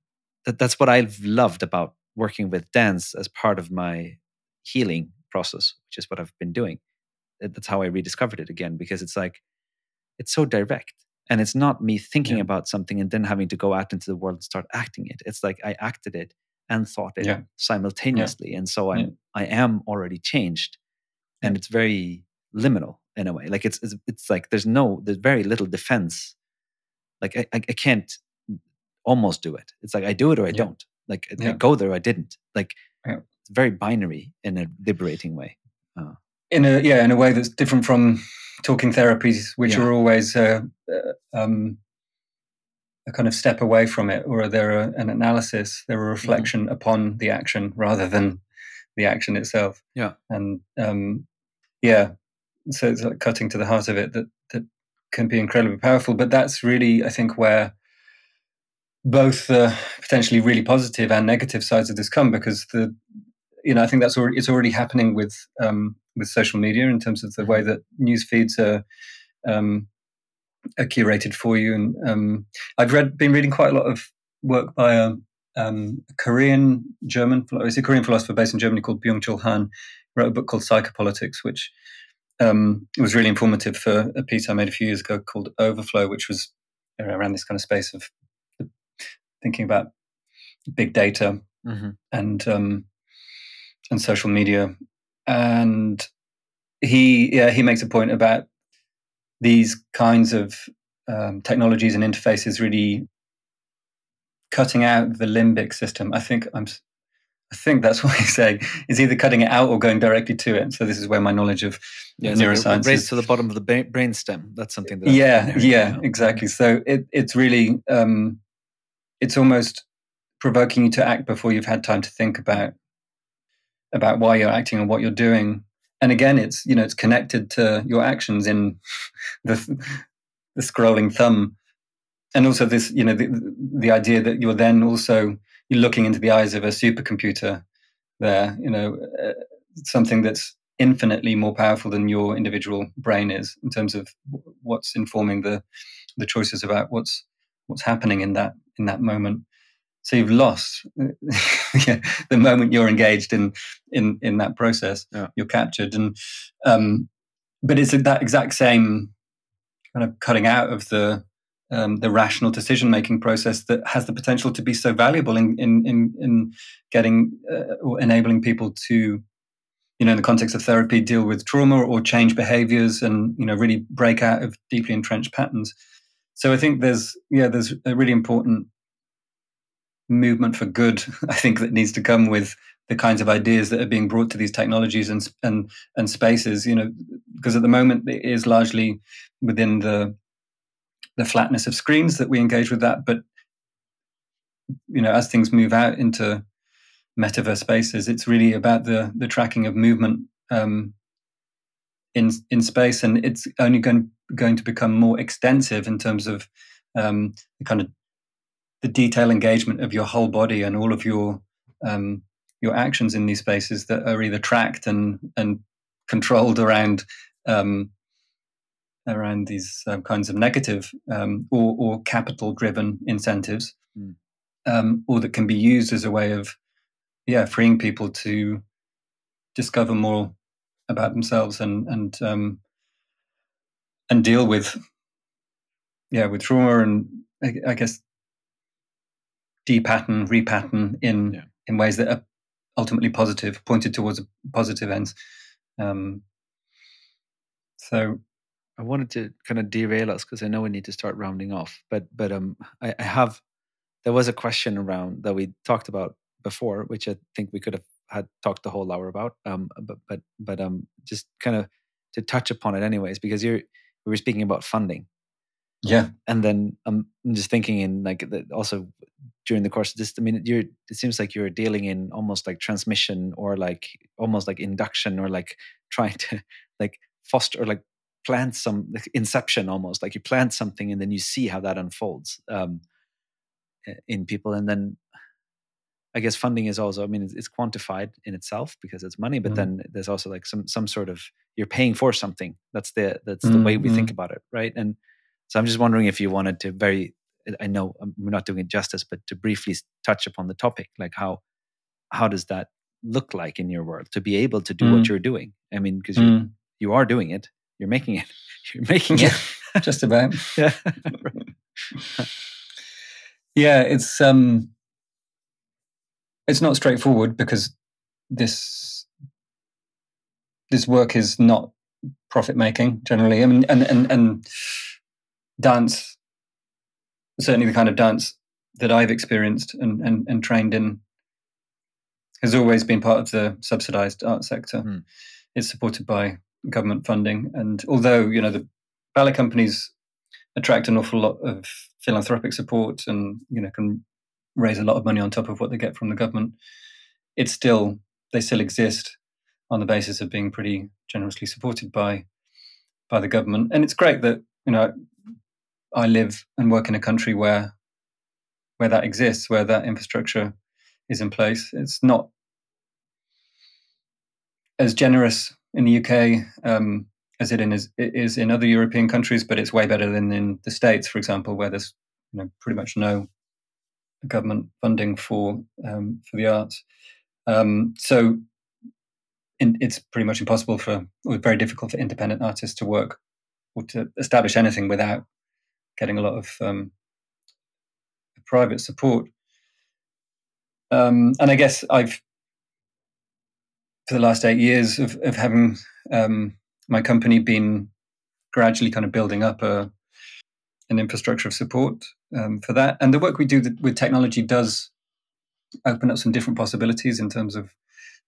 [SPEAKER 1] that that's what i've loved about working with dance as part of my healing process which is what i've been doing that's how i rediscovered it again because it's like it's so direct and it's not me thinking yeah. about something and then having to go out into the world and start acting it. It's like i acted it and thought it yeah. simultaneously yeah. and so i'm i am already changed and it's very liminal in a way. Like it's, it's it's, like there's no there's very little defense. Like i i, I can't almost do it. It's like i do it or i don't. Like i go there or i didn't. Like it's very binary in a liberating way.
[SPEAKER 2] Uh, in a yeah in a way that's different from talking therapies, which yeah. are always uh, uh, um, a kind of step away from it, or they're a, an analysis, they're a mm-hmm. reflection mm-hmm. upon the action rather than the action itself.
[SPEAKER 1] Yeah,
[SPEAKER 2] and um, yeah, so it's like cutting to the heart of it that that can be incredibly powerful. But that's really, I think, where both the potentially really positive and negative sides of this come, because the you know I think that's already it's already happening with um, with social media in terms of the way that news feeds are, um, are curated for you. And um, I've read, been reading quite a lot of work by a, um, a Korean German, it's a Korean philosopher based in Germany called Byung-Chul Han. Wrote a book called Psychopolitics, which um, was really informative for a piece I made a few years ago called Overflow, which was around this kind of space of thinking about big data mm-hmm. and um, and social media and he yeah he makes a point about these kinds of um, technologies and interfaces really cutting out the limbic system. I think I'm. I think that's what he's saying. Is either cutting it out or going directly to it. So this is where my knowledge of yeah, neuroscience
[SPEAKER 1] raised to the bottom of the brain stem. That's something that.
[SPEAKER 2] Yeah, yeah, exactly. So it, it's really um, it's almost provoking you to act before you've had time to think about about why you're acting and what you're doing. And again, it's you know it's connected to your actions in the the scrolling thumb, and also this you know the the idea that you're then also you're looking into the eyes of a supercomputer there. You know uh, something that's infinitely more powerful than your individual brain is in terms of what's informing the the choices about what's what's happening in that in that moment so you've lost the moment you're engaged in in in that process. Yeah. You're captured, and um, but it's that exact same kind of cutting out of the um, the rational decision making process that has the potential to be so valuable in in in, in getting uh, or enabling people to you know in the context of therapy deal with trauma or change behaviors and you know really break out of deeply entrenched patterns so i think there's yeah there's a really important movement for good i think that needs to come with the kinds of ideas that are being brought to these technologies and and and spaces you know because at the moment it is largely within the the flatness of screens that we engage with that but you know as things move out into metaverse spaces it's really about the the tracking of movement um, in in space, and it's only going going to become more extensive in terms of um, the kind of the detail engagement of your whole body and all of your um, your actions in these spaces that are either tracked and and controlled around um, around these uh, kinds of negative um, or, or capital driven incentives, mm. or that can be used as a way of yeah freeing people to discover more about themselves and and um, and deal with yeah with trauma and I, I guess depattern repattern in yeah. in ways that are ultimately positive pointed towards a positive ends um, so
[SPEAKER 1] I wanted to kind of derail us because I know we need to start rounding off but but um I, I have there was a question around that we talked about before which I think we could have had talked the whole hour about. Um, but but but um, just kind of to touch upon it anyways, because you're we were speaking about funding.
[SPEAKER 2] Yeah,
[SPEAKER 1] and then I'm just thinking in like the, also during the course of this. I mean, you're it seems like you're dealing in almost like transmission or like almost like induction or like trying to like foster or like plant some like inception almost like you plant something and then you see how that unfolds um, in people and then I guess funding is also, I mean, it's, it's quantified in itself because it's money, but mm. then there's also like some some sort of you're paying for something. That's the that's mm-hmm. the way we think mm-hmm. about it, right? And so I'm just wondering if you wanted to very, I know um, we're not doing it justice, but to briefly touch upon the topic, like how how does that look like in your world to be able to do mm. what you're doing? I mean, because you mm. you are doing it, you're making it, you're making it,
[SPEAKER 2] just about. yeah. yeah, it's um it's not straightforward because this this work is not profit making generally. I mean, and and and dance certainly the kind of dance that I've experienced and and, and trained in has always been part of the subsidized art sector. Mm. It's supported by government funding, and although you know the ballet companies attract an awful lot of philanthropic support and you know can raise a lot of money on top of what they get from the government, it's still they still exist on the basis of being pretty generously supported by by the government. And it's great that you know I live and work in a country where where that exists, where that infrastructure is in place. It's not as generous in the UK um, as it, is, it is in other European countries, but it's way better than in the States, for example, where there's you know pretty much no government funding for um, for the arts. Um, so in, it's pretty much impossible for, or very difficult for independent artists to work or to establish anything without getting a lot of um, private support. Um, and I guess I've, for the last eight years of, of having um, my company, been gradually kind of building up a an infrastructure of support um, for that. And the work we do with technology does open up some different possibilities in terms of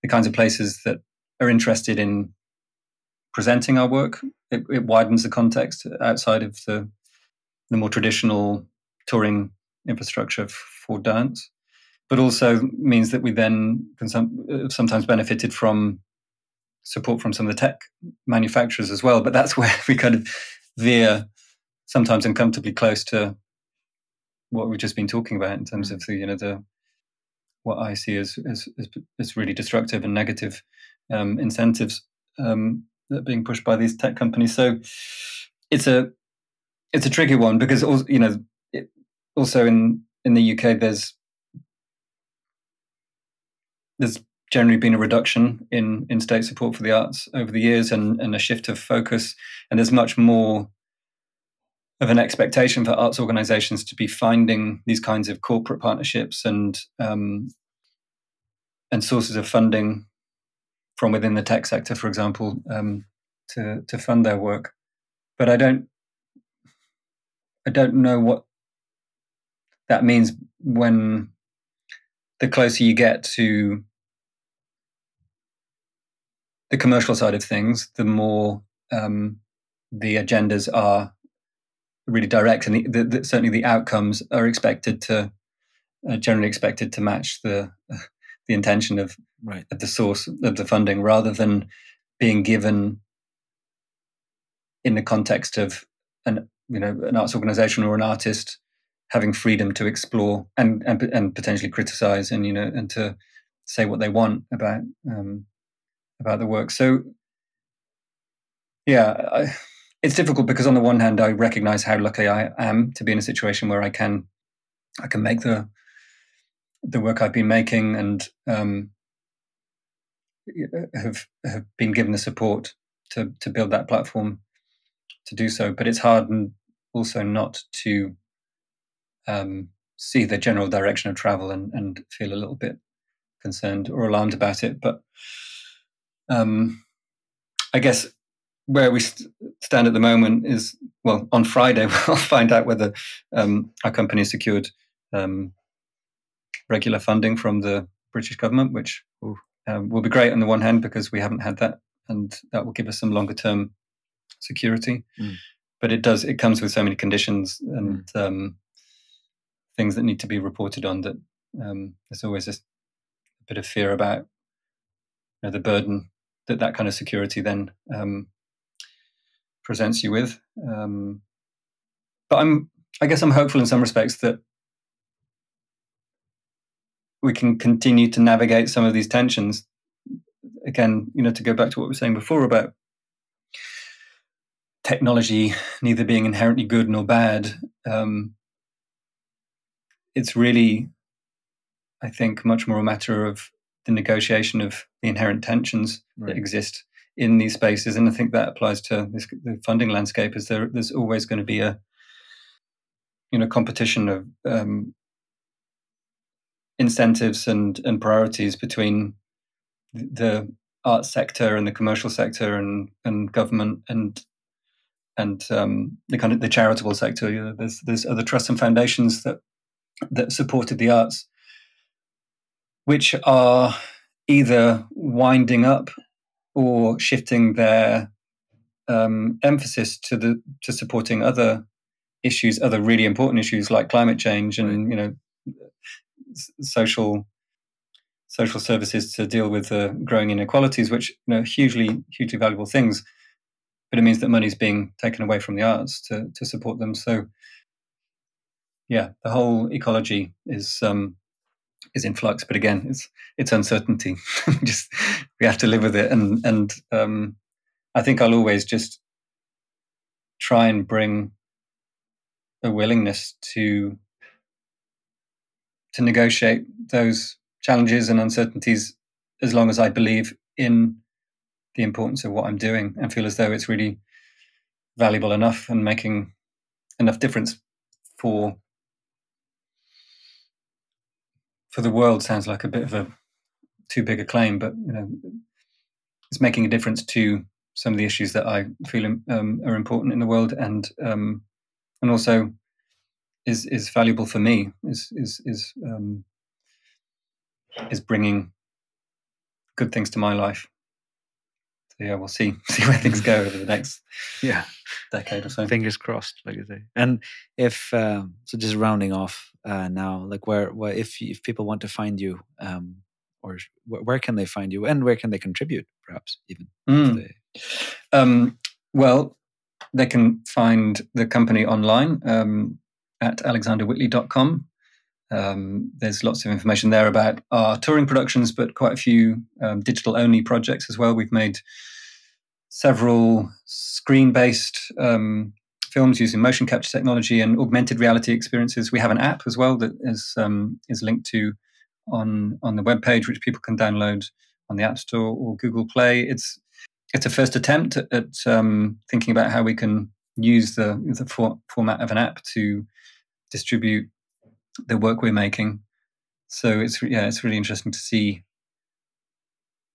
[SPEAKER 2] the kinds of places that are interested in presenting our work. It, it widens the context outside of the, the more traditional touring infrastructure for dance, but also means that we then can some, uh, sometimes benefited from support from some of the tech manufacturers as well. But that's where we kind of veer sometimes uncomfortably close to what we've just been talking about in terms of mm. the you know the what I see as as, as really destructive and negative um, incentives um, that are being pushed by these tech companies. So it's a it's a tricky one because also you know it, also in in the UK there's there's generally been a reduction in in state support for the arts over the years and and a shift of focus and there's much more of an expectation for arts organizations to be finding these kinds of corporate partnerships and um, and sources of funding from within the tech sector, for example, um, to to fund their work. But I don't I don't know what that means when the closer you get to the commercial side of things, the more um, the agendas are really direct, and the, the, the, certainly the outcomes are expected to uh, generally expected to match the the intention of
[SPEAKER 1] right.
[SPEAKER 2] at the source of the funding, rather than being given in the context of an you know an arts organization or an artist having freedom to explore and and, and potentially criticize and you know and to say what they want about um, about the work. So yeah, I, it's difficult because on the one hand, I recognize how lucky I am to be in a situation where I can I can make the the work I've been making and um, have have been given the support to to build that platform to do so. But it's hard also not to um, see the general direction of travel and, and feel a little bit concerned or alarmed about it. But um, I guess where we st- stand at the moment is well, on Friday we'll find out whether um, our company secured um, regular funding from the British government, which um, will be great on the one hand because we haven't had that, and that will give us some longer term security. Mm. But it does; it comes with so many conditions and mm. um, things that need to be reported on. That um, there's always a bit of fear about you know, the burden that that kind of security then um, presents you with. Um, but I'm, I guess, I'm hopeful in some respects that we can continue to navigate some of these tensions. Again, you know, to go back to what we were saying before about technology neither being inherently good nor bad. Um, it's really, I think, much more a matter of the negotiation of the inherent tensions right. that exist in these spaces, and I think that applies to this, the funding landscape. Is there? There's always going to be a, you know, competition of um, incentives and and priorities between the arts sector and the commercial sector and and government and and um, the kind of the charitable sector. You know, there's there's other trusts and foundations that that supported the arts, which are either winding up or shifting their um, emphasis to the to supporting other issues, other really important issues like climate change and you know social social services to deal with the growing inequalities, which you know hugely hugely valuable things. But it means that money is being taken away from the arts to to support them. So yeah, the whole ecology is um, is in flux. But again, it's it's uncertainty. just we have to live with it, and and um, I think I'll always just try and bring a willingness to to negotiate those challenges and uncertainties as long as I believe in the importance of what I'm doing and feel as though it's really valuable enough and making enough difference for for the world sounds like a bit of a too big a claim, but you know, it's making a difference to some of the issues that I feel um, are important in the world, and um, and also is is valuable for me is is is um, is bringing good things to my life. So yeah, we'll see see where things go over the next
[SPEAKER 1] yeah
[SPEAKER 2] decade or so.
[SPEAKER 1] Fingers crossed, like you say. And if um, so, just rounding off uh, now, like where, where if if people want to find you, um, or where, where can they find you, and where can they contribute, perhaps even.
[SPEAKER 2] Mm. They... Um, well, they can find the company online. Um, at alexanderwhitley.com. Um, there's lots of information there about our touring productions, but quite a few um, digital only projects as well. We've made several screen based um, films using motion capture technology and augmented reality experiences. We have an app as well that is um, is linked to on on the web page, which people can download on the App Store or Google Play. It's it's a first attempt at, at um, thinking about how we can use the the for, format of an app to distribute the work we're making. So it's yeah, it's really interesting to see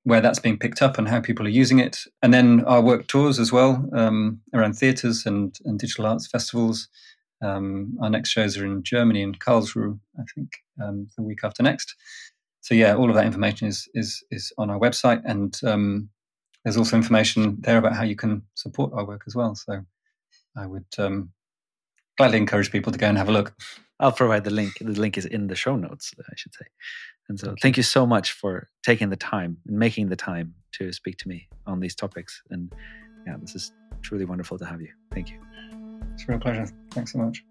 [SPEAKER 2] where that's being picked up and how people are using it. And then our work tours as well um, around theatres and, and digital arts festivals. Um, our next shows are in Germany in Karlsruhe, I think, um, the week after next. So yeah, all of that information is is is on our website, and um, there's also information there about how you can support our work as well. So I would um, gladly encourage people to go and have a look.
[SPEAKER 1] I'll provide the link. The link is in the show notes, I should say. And so, thank you so much for taking the time and making the time to speak to me on these topics. And yeah, this is truly wonderful to have you. Thank you.
[SPEAKER 2] It's a real pleasure. Thanks so much.